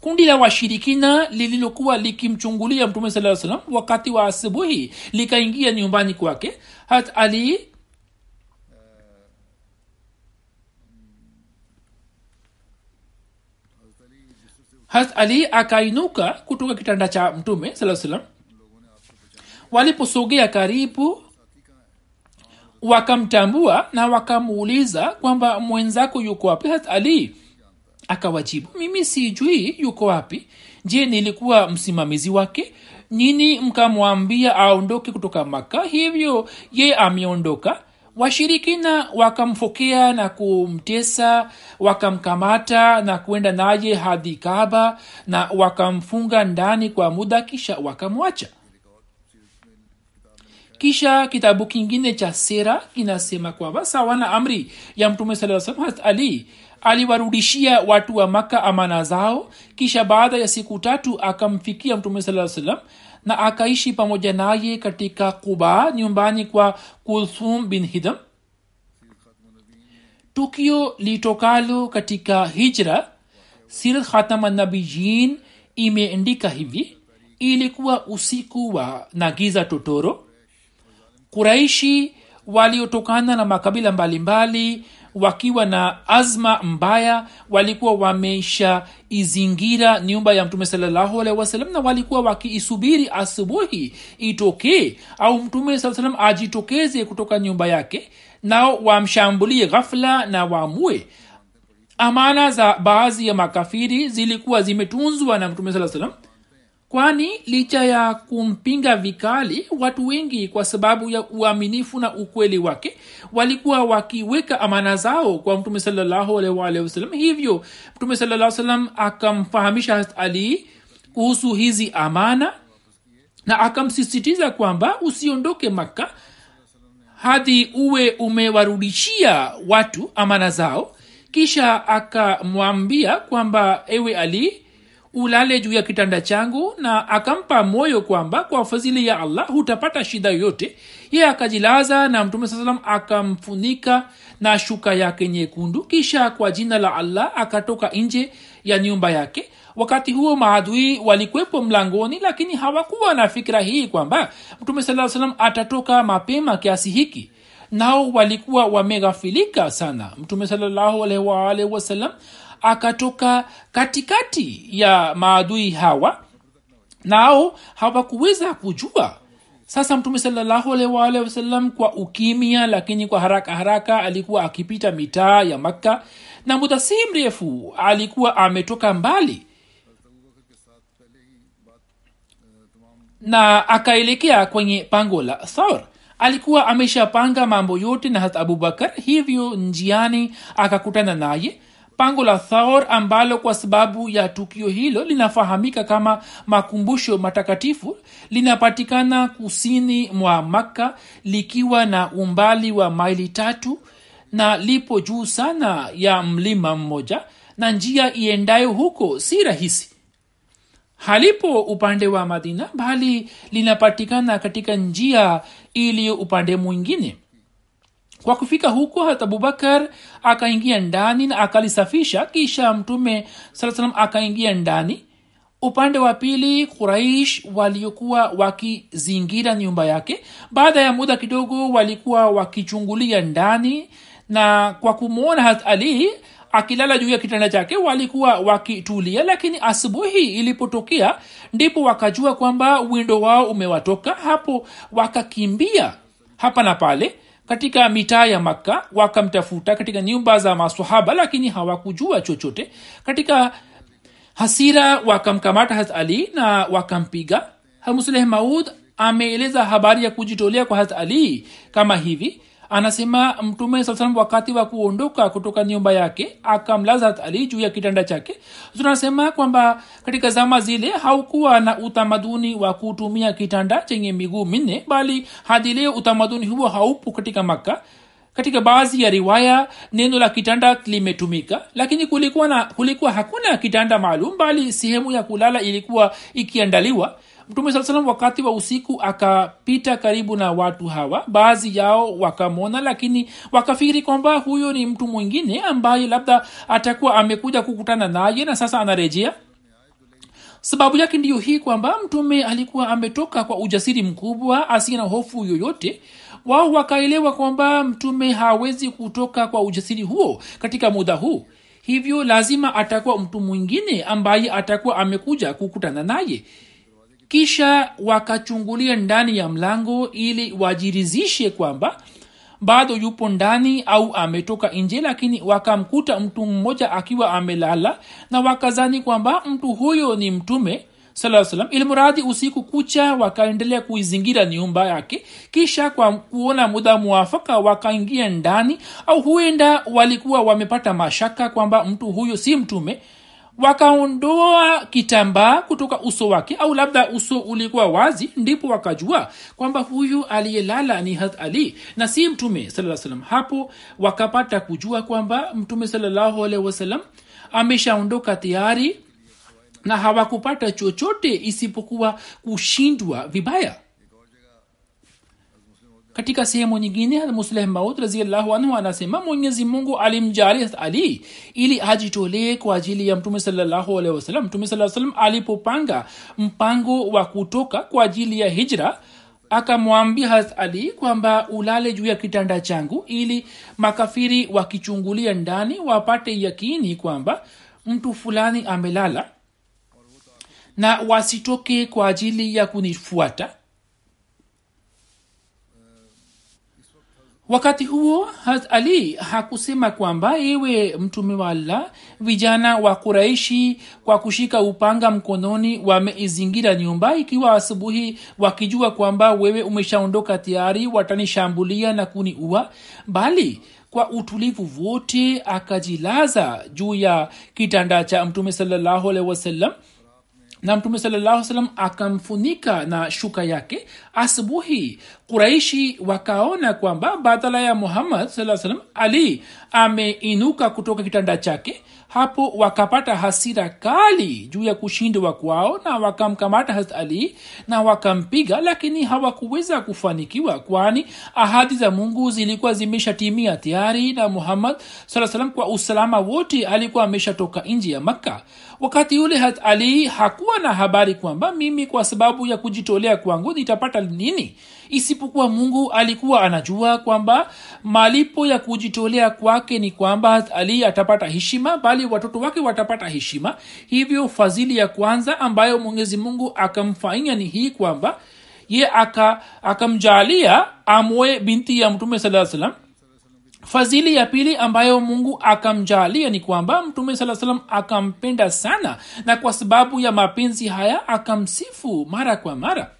kundi la washirikina lililokuwa likimchungulia mtume saa salam wakati wa asubuhi likaingia nyumbani kwake. Hat ali hat ali akainuka kutoka kitanda cha mtume saa salam waliposogea karibu wakamtambua na wakamuuliza kwamba mwenzako yuko wapi? Hat ali akawajibu mimi sijui yuko wapi. Je nilikuwa msimamizi wake? Nini mkamwambia aondoke kutoka maka hivyo ye ameondoka. Washirikina wakamfokea na kumtesa wakamkamata na kwenda naye hadi kaba na wakamfunga ndani kwa muda kisha wakamwacha. Kisha kitabu kingine cha sera kinasema kwamba sawa na amri ya mtume saa ali aliwarudishia watu wa maka amana zao kisha baada ya siku tatu akamfikia mtume saa salam na akaishi pamoja naye katika kuba nyumbani kwa kulthum bin hidam. Tukio litokalo katika hijra sir khatamanabiyin imeandika hivi ilikuwa usiku wa nagiza totoro. Kuraishi waliotokana na makabila mbalimbali mbali, wakiwa na azma mbaya walikuwa wameshaizingira nyumba ya mtume salallahu alehi wasalam na walikuwa wakiisubiri asubuhi itokee au mtume saa salam ajitokeze kutoka nyumba yake nao wamshambulie ghafla na waamue. Amana za baadhi ya makafiri zilikuwa zimetunzwa na mtume saa salam kwani licha ya kumpinga vikali watu wengi kwa sababu ya uaminifu na ukweli wake walikuwa wakiweka amana zao kwa mtume sawasalam hivyo mtume salam akamfahamisha ali kuhusu hizi amana na akamsisitiza kwamba usiondoke makka hadi uwe umewarudishia watu amana zao. Kisha akamwambia kwamba ewe ali ulale juu ya kitanda changu na akampa moyo kwamba kwa fadhili ya allah hutapata shida yoyote. Ye akajilaza na mtume saa salam akamfunika na shuka yake nyekundu. Kisha kwa jina la allah akatoka nje ya nyumba yake. Wakati huo maadui walikwepo mlangoni lakini hawakuwa na fikira hii kwamba mtume saa salam atatoka mapema kiasi hiki. Nao walikuwa wameghafilika sana. Mtume waalihi wasallam akatoka katikati ya maadui hawa nao hawakuweza kujua. Sasa mtume wasallam kwa ukimya lakini kwa haraka haraka alikuwa akipita mitaa ya makka na muda si mrefu alikuwa ametoka mbali na akaelekea kwenye pango la thor alikuwa ameshapanga mambo yote na hata abubakar hivyo njiani akakutana naye pango la thaor ambalo kwa sababu ya tukio hilo linafahamika kama makumbusho matakatifu linapatikana kusini mwa makka likiwa na umbali wa maili tatu na lipo juu sana ya mlima mmoja na njia iendayo huko si rahisi. Halipo upande wa madina bali linapatikana katika njia iliyo upande mwingine kwa kufika huko hata abubakar akaingia ndani na akalisafisha kisha mtume saa salam akaingia ndani. Upande wa pili quraish waliokuwa wakizingira nyumba yake. Baada ya muda kidogo walikuwa wakichungulia ndani na kwa kumwona hat ali akilala juu ya kitanda chake walikuwa wakitulia. Lakini asubuhi ilipotokea ndipo wakajua kwamba windo wao umewatoka. Hapo wakakimbia hapa na pale katika mitaa ya makka wakamtafuta katika nyumba za masahaba lakini hawakujua chochote. Katika hasira wakamkamata hat ali na wakampiga. Hamusleh maud ameeleza habari ya kujitolea kwa hat ali kama hivi anasema mtume saa wakati wa kuondoka kutoka nyumba yake akamlaza ali juu ya kitanda chake. Tunasema kwamba katika zama zile haukuwa na utamaduni wa kutumia kitanda chenye miguu minne bali hadi leo utamaduni huo haupo katika maka katika baadhi ya riwaya neno la kitanda limetumika lakini kulikuwa na kulikuwa hakuna kitanda maalum bali sehemu ya kulala ilikuwa ikiandaliwa mtume saa salam wakati wa usiku akapita karibu na watu hawa baadhi yao wakamwona lakini wakafikiri kwamba huyo ni mtu mwingine ambaye labda atakuwa amekuja kukutana naye na sasa anarejea. Sababu yake ndiyo hii kwamba mtume alikuwa ametoka kwa ujasiri mkubwa asiye na hofu yoyote. Wao wakaelewa kwamba mtume hawezi kutoka kwa ujasiri huo katika muda huu. Hivyo lazima atakuwa mtu mwingine ambaye atakuwa amekuja kukutana naye kisha wakachungulia ndani ya mlango ili wajirizishe kwamba bado yupo ndani au ametoka nje lakini wakamkuta mtu mmoja akiwa amelala na wakazani kwamba mtu huyo ni mtume saa salam ilmuradi usiku kucha wakaendelea kuizingira nyumba yake. Kisha kwa kuona muda mwafaka wakaingia ndani au huenda walikuwa wamepata mashaka kwamba mtu huyo si mtume wakaondoa kitambaa kutoka uso wake au labda uso ulikuwa wazi ndipo wakajua kwamba huyu aliyelala ni hat ali na si mtume saa salam hapo wakapata kujua kwamba mtume salallahu alehi wasalam ameshaondoka tayari na hawakupata chochote isipokuwa kushindwa vibaya katika sehemu nyingine musleh maud raziallahu anhu anasema mwenyezi mungu alimjali ali ili ajitolee kwa ajili ya mtume salallahu alehi wasalam mtume saa salam alipopanga mpango wa kutoka kwa ajili ya hijra akamwambia hat ali kwamba ulale juu ya kitanda changu ili makafiri wakichungulia ndani wapate yakini kwamba mtu fulani amelala na wasitoke kwa ajili ya kunifuata wakati huo hat ali hakusema kwamba ewe mtume wa allah vijana wa kuraishi kwa kushika upanga mkononi wameizingira nyumba ikiwa asubuhi wakijua kwamba wewe umeshaondoka tayari watanishambulia na kuniua bali kwa utulivu wote akajilaza juu ya kitanda cha mtume salallahu alehi wasallam na mtume salallahu salam akamfunika na shuka yake. Asubuhi kuraishi wakaona kwamba badala ya muhammad saa salam ali ameinuka kutoka kitanda chake hapo wakapata hasira kali juu ya kushindwa kwao na wakamkamata hat ali na wakampiga lakini hawakuweza kufanikiwa kwani ahadi za mungu zilikuwa zimeshatimia tayari na muhammad saa salam kwa usalama wote alikuwa ameshatoka nje ya makka. Wakati yule hat ali hakuwa na habari kwamba mimi kwa sababu ya kujitolea kwangu nitapata nini isipokuwa mungu alikuwa anajua kwamba malipo ya kujitolea kwake ni kwamba ali atapata heshima bali watoto wake watapata heshima. Hivyo fadhili ya kwanza ambayo mwenyezi mungu akamfanyia ni hii kwamba ye aka amwe binti ya mtume saa salam fadhili ya pili ambayo mungu akamjalia ni kwamba mtume saa salam akampenda sana na kwa sababu ya mapenzi haya akamsifu mara kwa mara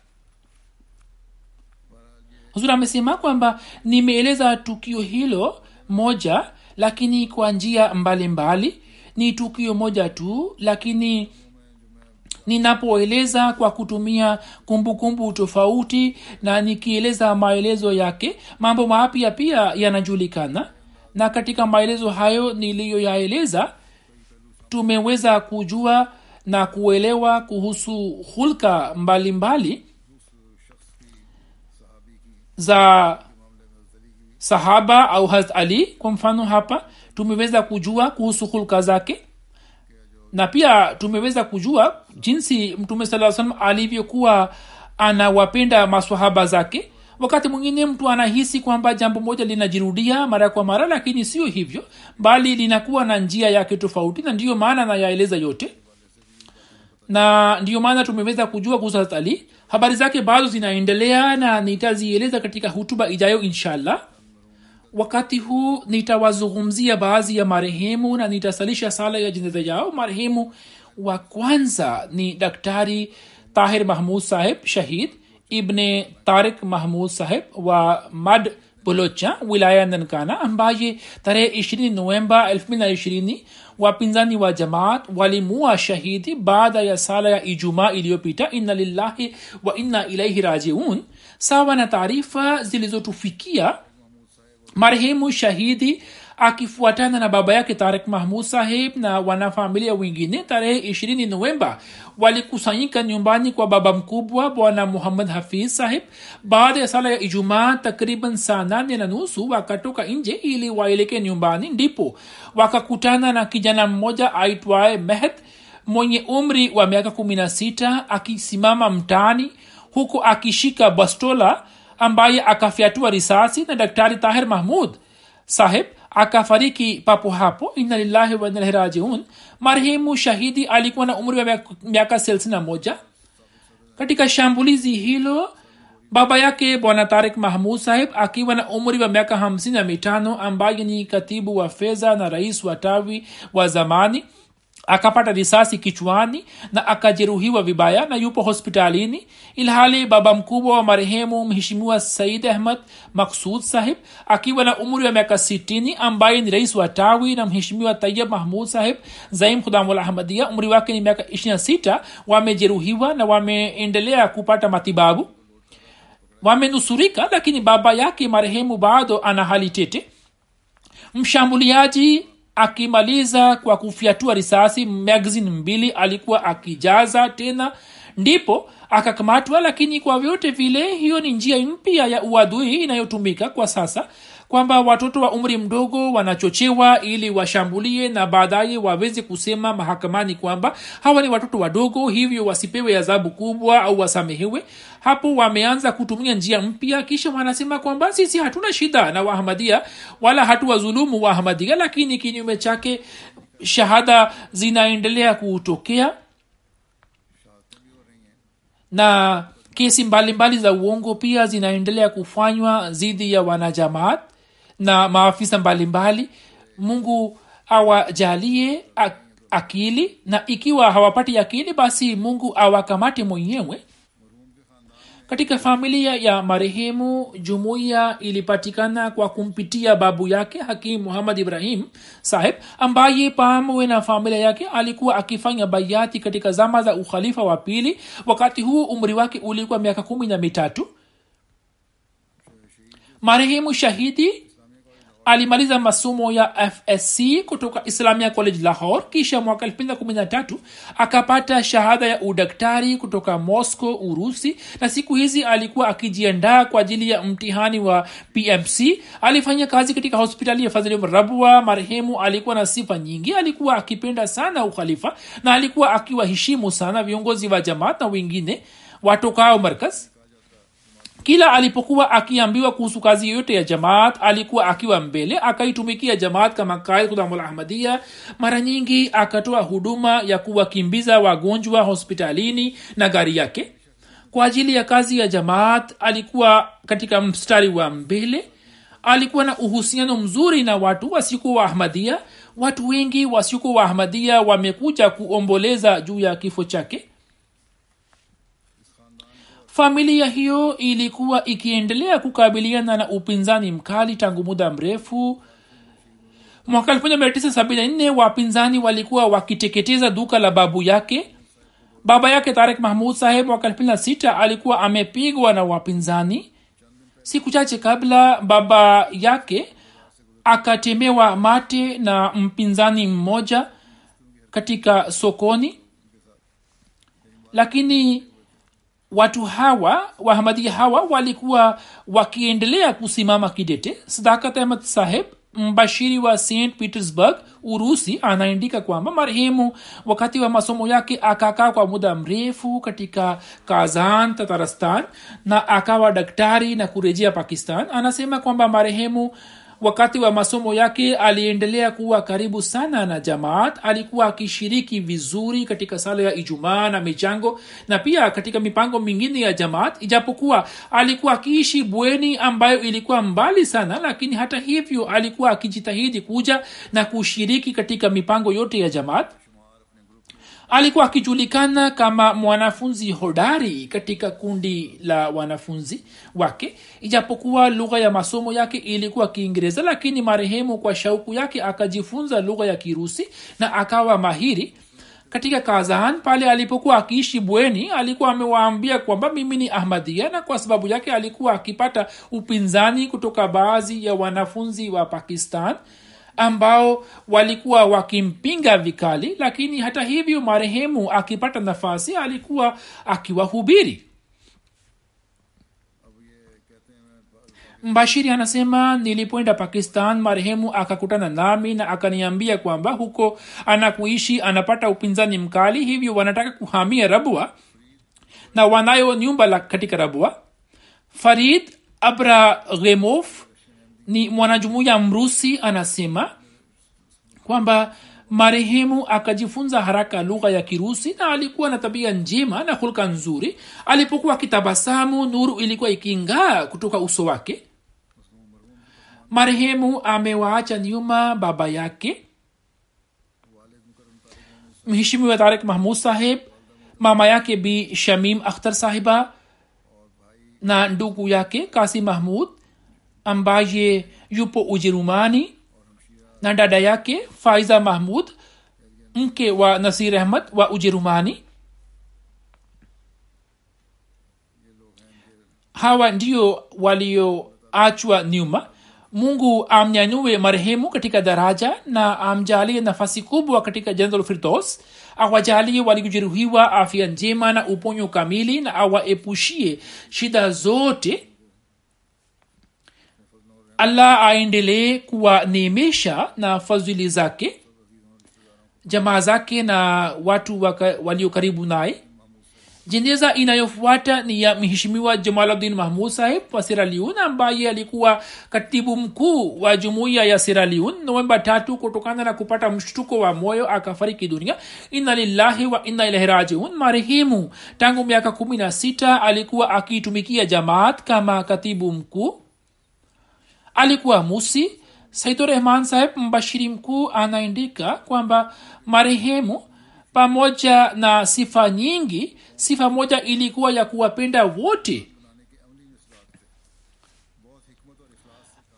huzuri amesema kwamba nimeeleza tukio hilo moja lakini kwa njia mbalimbali. Ni tukio moja tu lakini ninapoeleza kwa kutumia kumbukumbu kumbu tofauti na nikieleza maelezo yake mambo mapya pia yanajulikana. Na katika maelezo hayo niliyoyaeleza tumeweza kujua na kuelewa kuhusu hulka mbalimbali mbali za sahaba au hazrat ali kwa mfano hapa tumeweza kujua kuhusu hulka zake. Na pia tumeweza kujua jinsi mtume saa salam alivyokuwa anawapenda maswahaba zake. Wakati mwingine mtu anahisi kwamba jambo moja linajirudia mara kwa mara lakini sio hivyo bali linakuwa na njia yake tofauti na ndiyo maana nayaeleza yote. Na ndiyo maana tumeweza kujua kuhusu Hazrat ali habari zake bado zinaendelea na nitazieleza katika hutuba ijayo inshallah. Wakati huu nitawazungumzia baadhi ya marehemu na nitasalisha sala ya jeneza yao marehemu wa kwanza ni daktari tahir mahmud saheb shahid ibne tarik mahmud saheb wa mad bolocha wilaya nankana ambaye tarehe 20 novemba 2020 wapinzani wa jamaat walimua shahidi baada ya sala ya ijumaa iliyopita inna lillahi wa inna ilaihi rajiun sawa na taarifa zilizotufikia marehemu shahidi akifuatana na baba yake tarik mahmud sahib na wanafamilia wengine tarehe ishirini novemba walikusanyika nyumbani kwa baba mkubwa bwana muhammad hafiz sahib baada ya sala ya ijumaa takriban saa nane na nusu wakatoka nje ili waelekee nyumbani. Ndipo wakakutana na kijana mmoja aitwaye mehed mwenye umri wa miaka kumi na sita akisimama mtaani huku akishika bastola ambaye akafyatua risasi na daktari tahir mahmud saheb akafariki papo hapo. Inna lillahi wa inna shahidi alikuwa na umri wa miaka thelathini moja. Katika shambulizi hilo baba yake bwana tarik mahmud sahib akiwa na umri wa miaka hamsini na mitano ambaye ni katibu wa fedha na rais wa tawi wa zamani akapata risasi kichwani na akajeruhiwa vibaya na yupo hospitalini ilhali baba mkubwa wa marehemu mheshimiwa said ahmad maksud sahib akiwa na umri wa miaka 60 ambaye ni rais wa tawi na mheshimiwa tayib mahmud sahib zaim khudamul ahmadia umri wake ni miaka 26 wamejeruhiwa na wameendelea kupata matibabu. Wamenusurika lakini baba yake marehemu bado ana hali tete. Mshambuliaji akimaliza kwa kufyatua risasi magazin mbili alikuwa akijaza tena. Ndipo akakamatwa lakini kwa vyote vile hiyo ni njia mpya ya uadui inayotumika kwa sasa kwamba watoto wa umri mdogo wanachochewa ili washambulie na baadaye waweze kusema mahakamani kwamba hawa ni watoto wadogo hivyo wasipewe adhabu kubwa au wasamehewe. Hapo wameanza kutumia njia mpya kisha wanasema kwamba sisi hatuna shida na wahamadia wala hatuwazulumu wahamadia lakini kinyume chake shahada zinaendelea kutokea. Na kesi mbalimbali mbali za uongo pia zinaendelea kufanywa dhidi ya wanajamaat na maafisa mbalimbali. Mbali. mungu awajalie akili na ikiwa hawapati akili basi mungu awakamate mwenyewe. Katika familia ya marehemu jumuiya ilipatikana kwa kumpitia babu yake hakim muhammad ibrahim saheb ambaye pamwe na familia yake alikuwa akifanya bayati katika zama za ukhalifa wa pili. Wakati huu umri wake ulikuwa miaka kumi na mitatu. Marehemu shahidi alimaliza masomo ya fsc kutoka islamia college lahore kisha mwaka 213 akapata shahada ya udaktari kutoka moscow urusi na siku hizi alikuwa akijiandaa kwa ajili ya mtihani wa pmc alifanya kazi katika hospitali ya fadhili rabwa marehemu alikuwa na sifa nyingi. Alikuwa akipenda sana ukhalifa na alikuwa akiwaheshimu sana viongozi wa jamaat na wengine watokao markaz kila alipokuwa akiambiwa kuhusu kazi yoyote ya jamaat alikuwa akiwa mbele akaitumikia jamaat kama kaid mara nyingi akatoa huduma ya kuwakimbiza wagonjwa hospitalini na gari yake. Kwa ajili ya kazi ya jamaat alikuwa katika mstari wa mbele. Alikuwa na uhusiano mzuri na watu wasiokuwa wa ahmadia watu wengi wasiokuwa wa ahmadia wamekuja kuomboleza juu ya kifo chake familia hiyo ilikuwa ikiendelea kukabiliana na upinzani mkali tangu muda mrefu. Mwaka 1974 wapinzani walikuwa wakiteketeza duka la babu yake. Baba yake tarik mahmud saheb mwaka 26 alikuwa amepigwa na wapinzani. Siku chache kabla baba yake akatemewa mate na mpinzani mmoja katika sokoni. Lakini watu hawa wahamadia hawa walikuwa wakiendelea kusimama kidete. Sadakat ahmad saheb mbashiri wa st petersburg urusi anaandika kwamba marehemu wakati wa masomo yake akakaa kwa muda mrefu katika kazan tatarstan na akawa daktari na kurejea pakistan. Anasema kwamba marehemu wakati wa masomo yake aliendelea kuwa karibu sana na jamaat. Alikuwa akishiriki vizuri katika sala ya ijumaa na michango na pia katika mipango mingine ya jamaat ijapokuwa alikuwa akiishi bweni ambayo ilikuwa mbali sana lakini hata hivyo alikuwa akijitahidi kuja na kushiriki katika mipango yote ya jamaat alikuwa akijulikana kama mwanafunzi hodari katika kundi la wanafunzi wake ijapokuwa lugha ya masomo yake ilikuwa kiingereza lakini marehemu kwa shauku yake akajifunza lugha ya kirusi na akawa mahiri. Katika kazan pale alipokuwa akiishi bweni alikuwa amewaambia kwamba mimi ni ahmadia na kwa sababu yake alikuwa akipata upinzani kutoka baadhi ya wanafunzi wa pakistan ambao walikuwa wakimpinga vikali lakini hata hivyo marehemu akipata nafasi alikuwa akiwahubiri. Mbashiri anasema nilipoenda pakistan marehemu akakutana nami na akaniambia kwamba huko anakuishi anapata upinzani mkali hivyo wanataka kuhamia rabua na wanayo nyumba katika rabua. Farid abragemof ni mwanajumuiya mrusi anasema kwamba marehemu akajifunza haraka lugha ya kirusi na alikuwa na tabia njema na hulka nzuri. Alipokuwa akitabasamu nuru ilikuwa ikingaa kutoka uso wake. Marehemu amewaacha nyuma baba yake. Mheshimiwa tarik mahmud saheb mama yake bi shamim akhtar sahiba na ndugu yake kasi mahmud ambaye yupo ujerumani na dada yake faiza mahmud mke wa nasir ahmad wa ujerumani. Hawa ndio walioachwa nyuma. Mungu amnyanyue marehemu katika daraja na amjalie nafasi kubwa katika jannatul firdaus. Awajalie waliojeruhiwa afya njema na uponyo kamili na awaepushie shida zote allah aendelee kuwaneemesha na fadhili zake jamaa zake na watu walio karibu naye. Jeneza inayofuata ni ya mheshimiwa jamaluddin mahmud saheb wa sieraleon ambaye alikuwa katibu mkuu wa jumuiya ya sieraleon novemba tatu kutokana na kupata mshtuko wa moyo akafariki dunia. Inna lillahi wa inna ilahi rajiun. Marehemu tangu miaka kumi na sita alikuwa akiitumikia jamaat kama katibu mkuu alikuwa musi. Saidurehman saheb mbashiri mkuu anaandika kwamba marehemu pamoja na sifa nyingi sifa moja ilikuwa ya kuwapenda wote.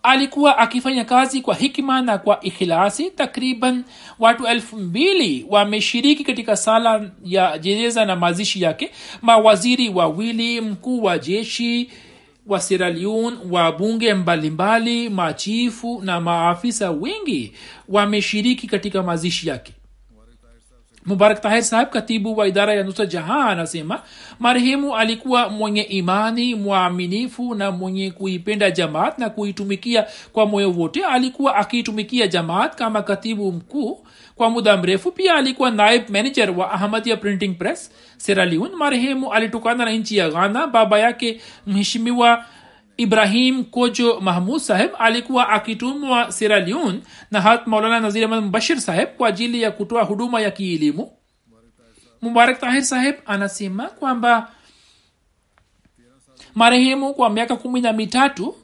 Alikuwa akifanya kazi kwa hikma na kwa ikhilasi takriban watu elfu mbili wameshiriki katika sala ya jeneza na mazishi yake. Mawaziri wawili mkuu wa jeshi wa sieraleon wabunge mbalimbali machifu na maafisa wengi wameshiriki katika mazishi yake. Mubarak tahir saheb katibu wa idara ya nusa jahan anasema marehemu alikuwa mwenye imani mwaminifu na mwenye kuipenda jamaat na kuitumikia kwa moyo wote. Alikuwa akiitumikia jamaat kama katibu mkuu kwa muda mrefu. Pia alikuwa naib manager wa ahmadia printing press seraliun marehemu alitokana na nchi ya ghana. Baba yake mheshimiwa ibrahim kojo mahmud saheb alikuwa akitumwa seraliun na hat maulana nazir ahmad mbashir saheb kwa ajili ya kutoa huduma ya kielimu. Mubarak tahir saheb anasema kwamba marehemu kwa miaka kumi na mitatu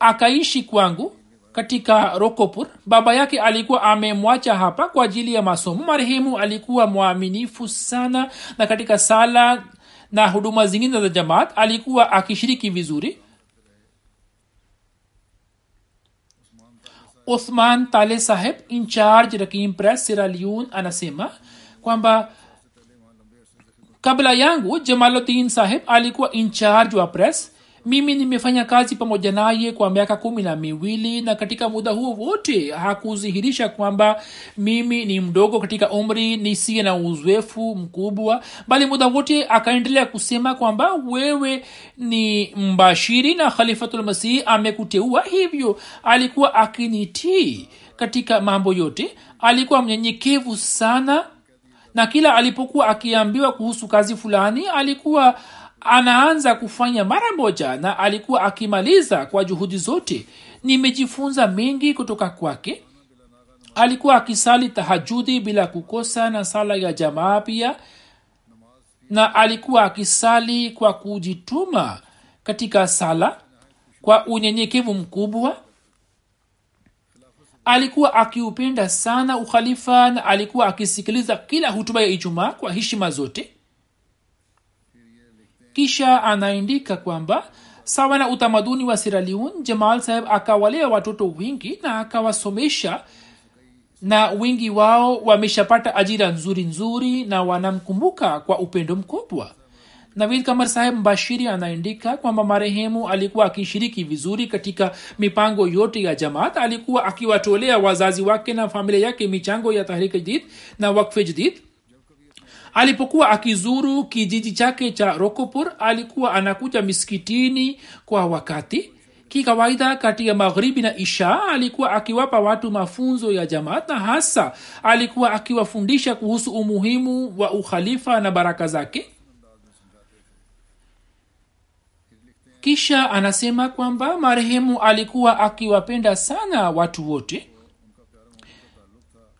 akaishi kwangu katika rokopur baba yake alikuwa amemwacha hapa kwa ajili ya masomo. Marehemu alikuwa mwaminifu sana na katika sala na huduma zingine za jamaat alikuwa akishiriki vizuri. Othman tale saheb incharge rakim press sieraleon anasema kwamba kabla yangu jamaluddin saheb alikuwa incharge wa press mimi nimefanya kazi pamoja naye kwa miaka kumi na miwili na katika muda huo wote hakudhihirisha kwamba mimi ni mdogo katika umri nisiye na uzoefu mkubwa bali muda wote akaendelea kusema kwamba wewe ni mbashiri na khalifatulmasihi amekuteua hivyo. Alikuwa akinitii katika mambo yote. Alikuwa mnyenyekevu sana na kila alipokuwa akiambiwa kuhusu kazi fulani alikuwa anaanza kufanya mara moja na alikuwa akimaliza kwa juhudi zote. Nimejifunza mengi kutoka kwake. Alikuwa akisali tahajudi bila kukosa na sala ya jamaa pia. Na alikuwa akisali kwa kujituma katika sala kwa unyenyekevu mkubwa. Alikuwa akiupenda sana ukhalifa na alikuwa akisikiliza kila hutuba ya ijumaa kwa heshima zote kisha anaandika kwamba sawa na utamaduni wa siraliun jamal saheb akawalea watoto wengi na akawasomesha na wengi wao wameshapata ajira nzuri nzuri na wanamkumbuka kwa upendo mkubwa. Navid kamar saheb mbashiri anaandika kwamba marehemu alikuwa akishiriki vizuri katika mipango yote ya jamaat alikuwa akiwatolea wazazi wake na familia yake michango ya tahrike jadid na wakfe jadid alipokuwa akizuru kijiji chake cha rokopor alikuwa anakuja misikitini kwa wakati. Kikawaida kati ya maghribi na isha alikuwa akiwapa watu mafunzo ya jamaat na hasa alikuwa akiwafundisha kuhusu umuhimu wa ukhalifa na baraka zake. Kisha anasema kwamba marehemu alikuwa akiwapenda sana watu wote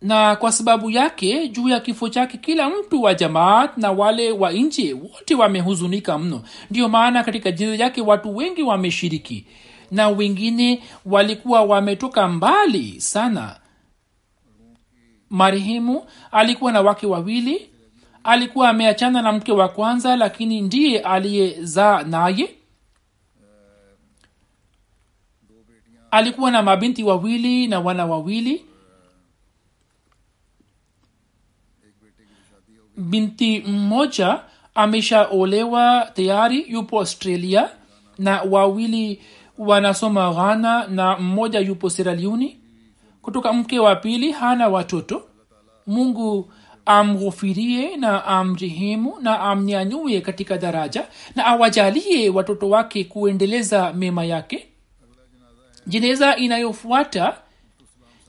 na kwa sababu yake juu ya kifo chake kila mtu wa jamaat na wale wa nje wote wamehuzunika mno. Ndiyo maana katika jeneza yake watu wengi wameshiriki. Na wengine walikuwa wametoka mbali sana. Marehemu alikuwa na wake wawili. Alikuwa ameachana na mke wa kwanza lakini ndiye aliyezaa naye. Alikuwa na mabinti wawili na wana wawili binti mmoja ameshaolewa tayari yupo australia na wawili wanasoma ghana na mmoja yupo seraliuni kutoka mke wa pili hana watoto. Mungu amghufirie na amrehemu na amnyanyue katika daraja na awajalie watoto wake kuendeleza mema yake. Jeneza inayofuata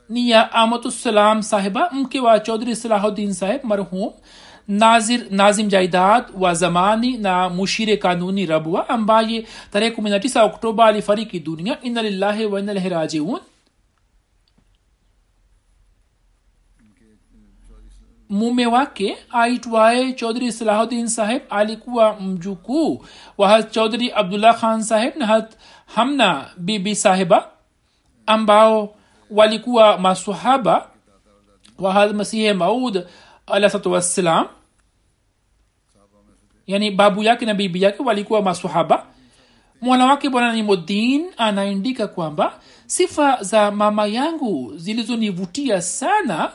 ni ya amatusalam sahiba mke wa chaudhri salahuddin saheb marhum nazir nazim jaidad wa zamani na mushire kanuni rabwa ambaye tarehe 19 oktoba alifariki dunia. Ina lillahi wa inna ilaihi rajiun. Mume wake aitwaye chaudhri salahuddin saheb alikuwa mjukuu wa hat chaudhri abdullah khan saheb na hat hamna bibi sahiba ambao walikuwa masahaba wa had masihe maud alahsatu wassalam yani babu yake na bibi yake walikuwa masahaba mwanawake bwana nimudin anaandika kwamba sifa za mama yangu zilizonivutia sana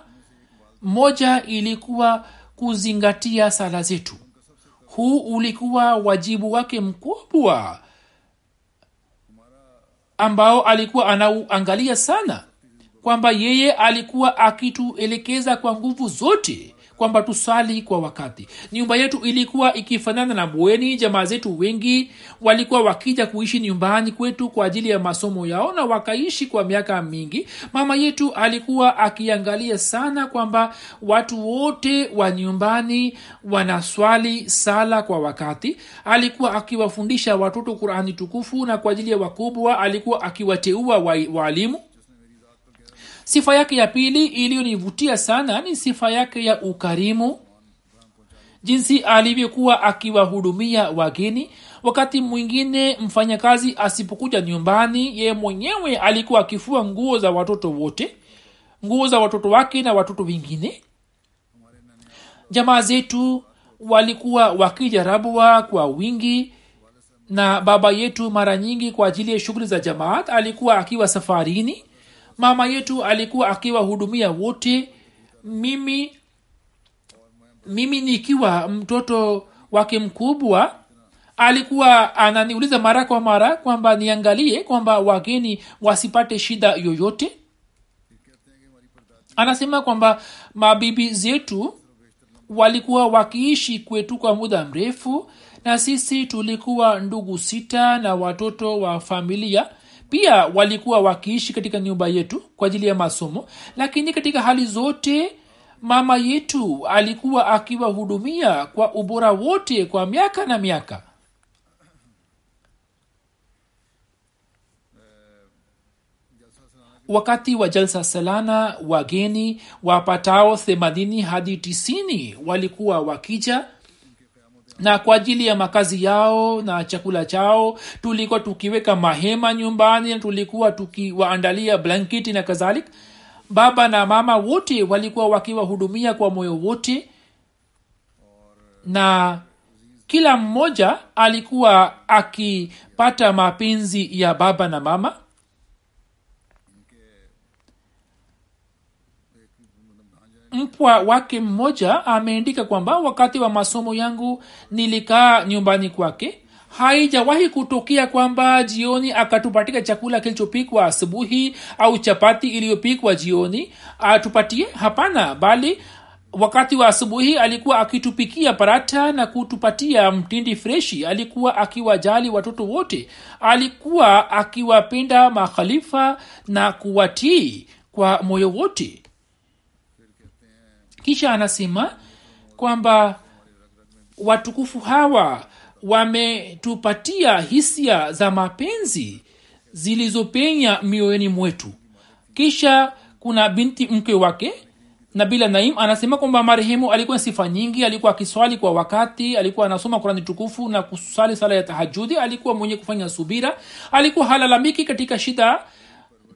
moja ilikuwa kuzingatia sala zetu. Huu ulikuwa wajibu wake mkubwa ambao alikuwa anauangalia sana kwamba yeye alikuwa akituelekeza kwa nguvu zote kwamba tusali kwa wakati. Nyumba yetu ilikuwa ikifanana na bweni jamaa zetu wengi walikuwa wakija kuishi nyumbani kwetu kwa ajili ya masomo yao na wakaishi kwa miaka mingi. Mama yetu alikuwa akiangalia sana kwamba watu wote wa nyumbani wanaswali sala kwa wakati. Alikuwa akiwafundisha watoto qurani tukufu na kwa ajili ya wakubwa alikuwa akiwateua waalimu wa sifa yake ya pili iliyonivutia sana ni sifa yake ya ukarimu. Jinsi alivyokuwa akiwahudumia wageni. Wakati mwingine mfanyakazi asipokuja nyumbani ye mwenyewe alikuwa akifua nguo za watoto wote. Nguo za watoto wake na watoto wengine. Jamaa zetu walikuwa wakijarabwa kwa wingi. Na baba yetu mara nyingi kwa ajili ya shughuli za jamaat alikuwa akiwa safarini mama yetu alikuwa akiwahudumia wote. Mimi mimi nikiwa mtoto wake mkubwa alikuwa ananiuliza mara kwa mara kwamba niangalie kwamba wageni wasipate shida yoyote. Anasema kwamba mabibi zetu walikuwa wakiishi kwetu kwa muda mrefu na sisi tulikuwa ndugu sita na watoto wa familia pia walikuwa wakiishi katika nyumba yetu kwa ajili ya masomo lakini katika hali zote mama yetu alikuwa akiwahudumia kwa ubora wote kwa miaka na miaka. Wakati wa jalsa salana wageni wapatao themanini hadi tisini walikuwa wakija na kwa ajili ya makazi yao na chakula chao tulikuwa tukiweka mahema nyumbani na tulikuwa tukiwaandalia blanketi na kadhalik. Baba na mama wote walikuwa wakiwahudumia kwa moyo wote. Na kila mmoja alikuwa akipata mapenzi ya baba na mama mpwa wake mmoja ameandika kwamba wakati wa masomo yangu nilikaa nyumbani kwake haijawahi kutokea kwamba jioni akatupatika chakula kilichopikwa asubuhi au chapati iliyopikwa jioni atupatie. Hapana bali wakati wa asubuhi alikuwa akitupikia parata na kutupatia mtindi freshi. Alikuwa akiwajali watoto wote. Alikuwa akiwapenda makhalifa na kuwatii kwa moyo wote kisha anasema kwamba watukufu hawa wametupatia hisia za mapenzi zilizopenya mioyoni mwetu. Kisha kuna binti mke wake nabila naim anasema kwamba marehemu alikuwa sifa nyingi alikuwa akiswali kwa wakati alikuwa anasoma kurani tukufu na kusali sala ya tahajudi alikuwa mwenye kufanya subira alikuwa halalamiki katika shida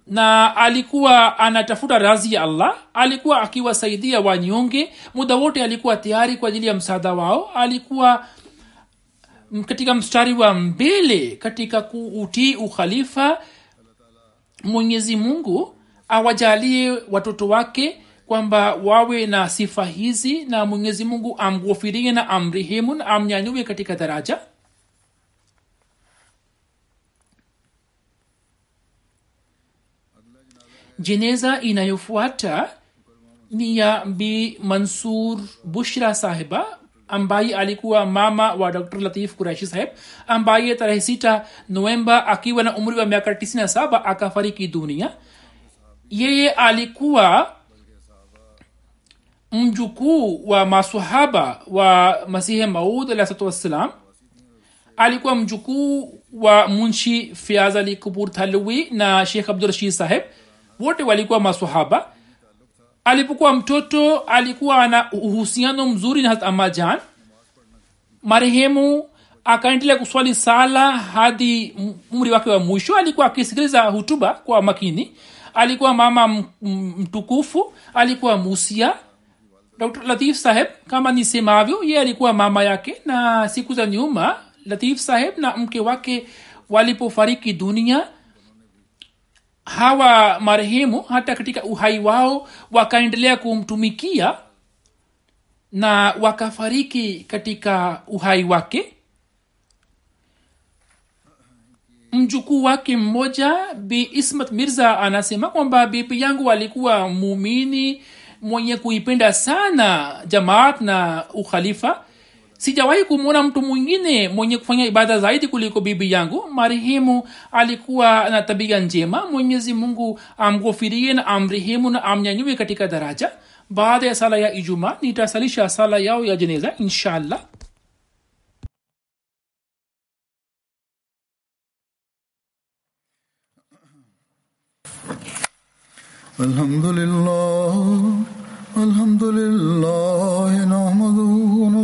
na alikuwa anatafuta razi ya allah alikuwa akiwasaidia wanyonge muda wote alikuwa tayari kwa ajili ya msaada wao alikuwa katika mstari wa mbele katika kuutii ukhalifa mwenyezi mungu awajalie watoto wake kwamba wawe na sifa hizi na mwenyezi mungu amghofirie na amrehemu na amnyanyue katika daraja jeneza inayofuata ni ya bi mansur bushra sahiba ambaye alikuwa mama wa dr. Latif kuraishi saheb ambaye tarehe sita novemba akiwa na umri wa miaka 97 akafariki dunia. Yeye alikuwa mjukuu wa masahaba wa masihi maud alahsatu wassalam. Alikuwa mjukuu wa munshi fiaz ali kupur thalwi na shekh abdurashid saheb wote walikuwa masahaba alipokuwa mtoto alikuwa na uhusiano mzuri na amajan marehemu akaendelea kuswali sala hadi umri wake wa mwisho. Alikuwa akisikiliza hutuba kwa makini. Alikuwa mama mtukufu. Alikuwa musia. Dr latif saheb kama nisemavyo ye alikuwa mama yake na siku za nyuma latif saheb na mke wake walipofariki dunia hawa marehemu hata katika uhai wao wakaendelea kumtumikia na wakafariki katika uhai wake. Mjukuu wake mmoja bi ismat mirza anasema kwamba bibi yangu alikuwa muumini mwenye kuipenda sana jamaat na ukhalifa sijawahi kumwona mtu mwingine mwenye kufanya ibada zaidi kuliko bibi yangu marehemu alikuwa na tabia njema mwenyezi mungu amghofirie na amrehemu na amnyanyue katika daraja baada ya sala ya ijuma nitasalisha sala yao ya jeneza inshallah الحمد لله الحمد لله نحمده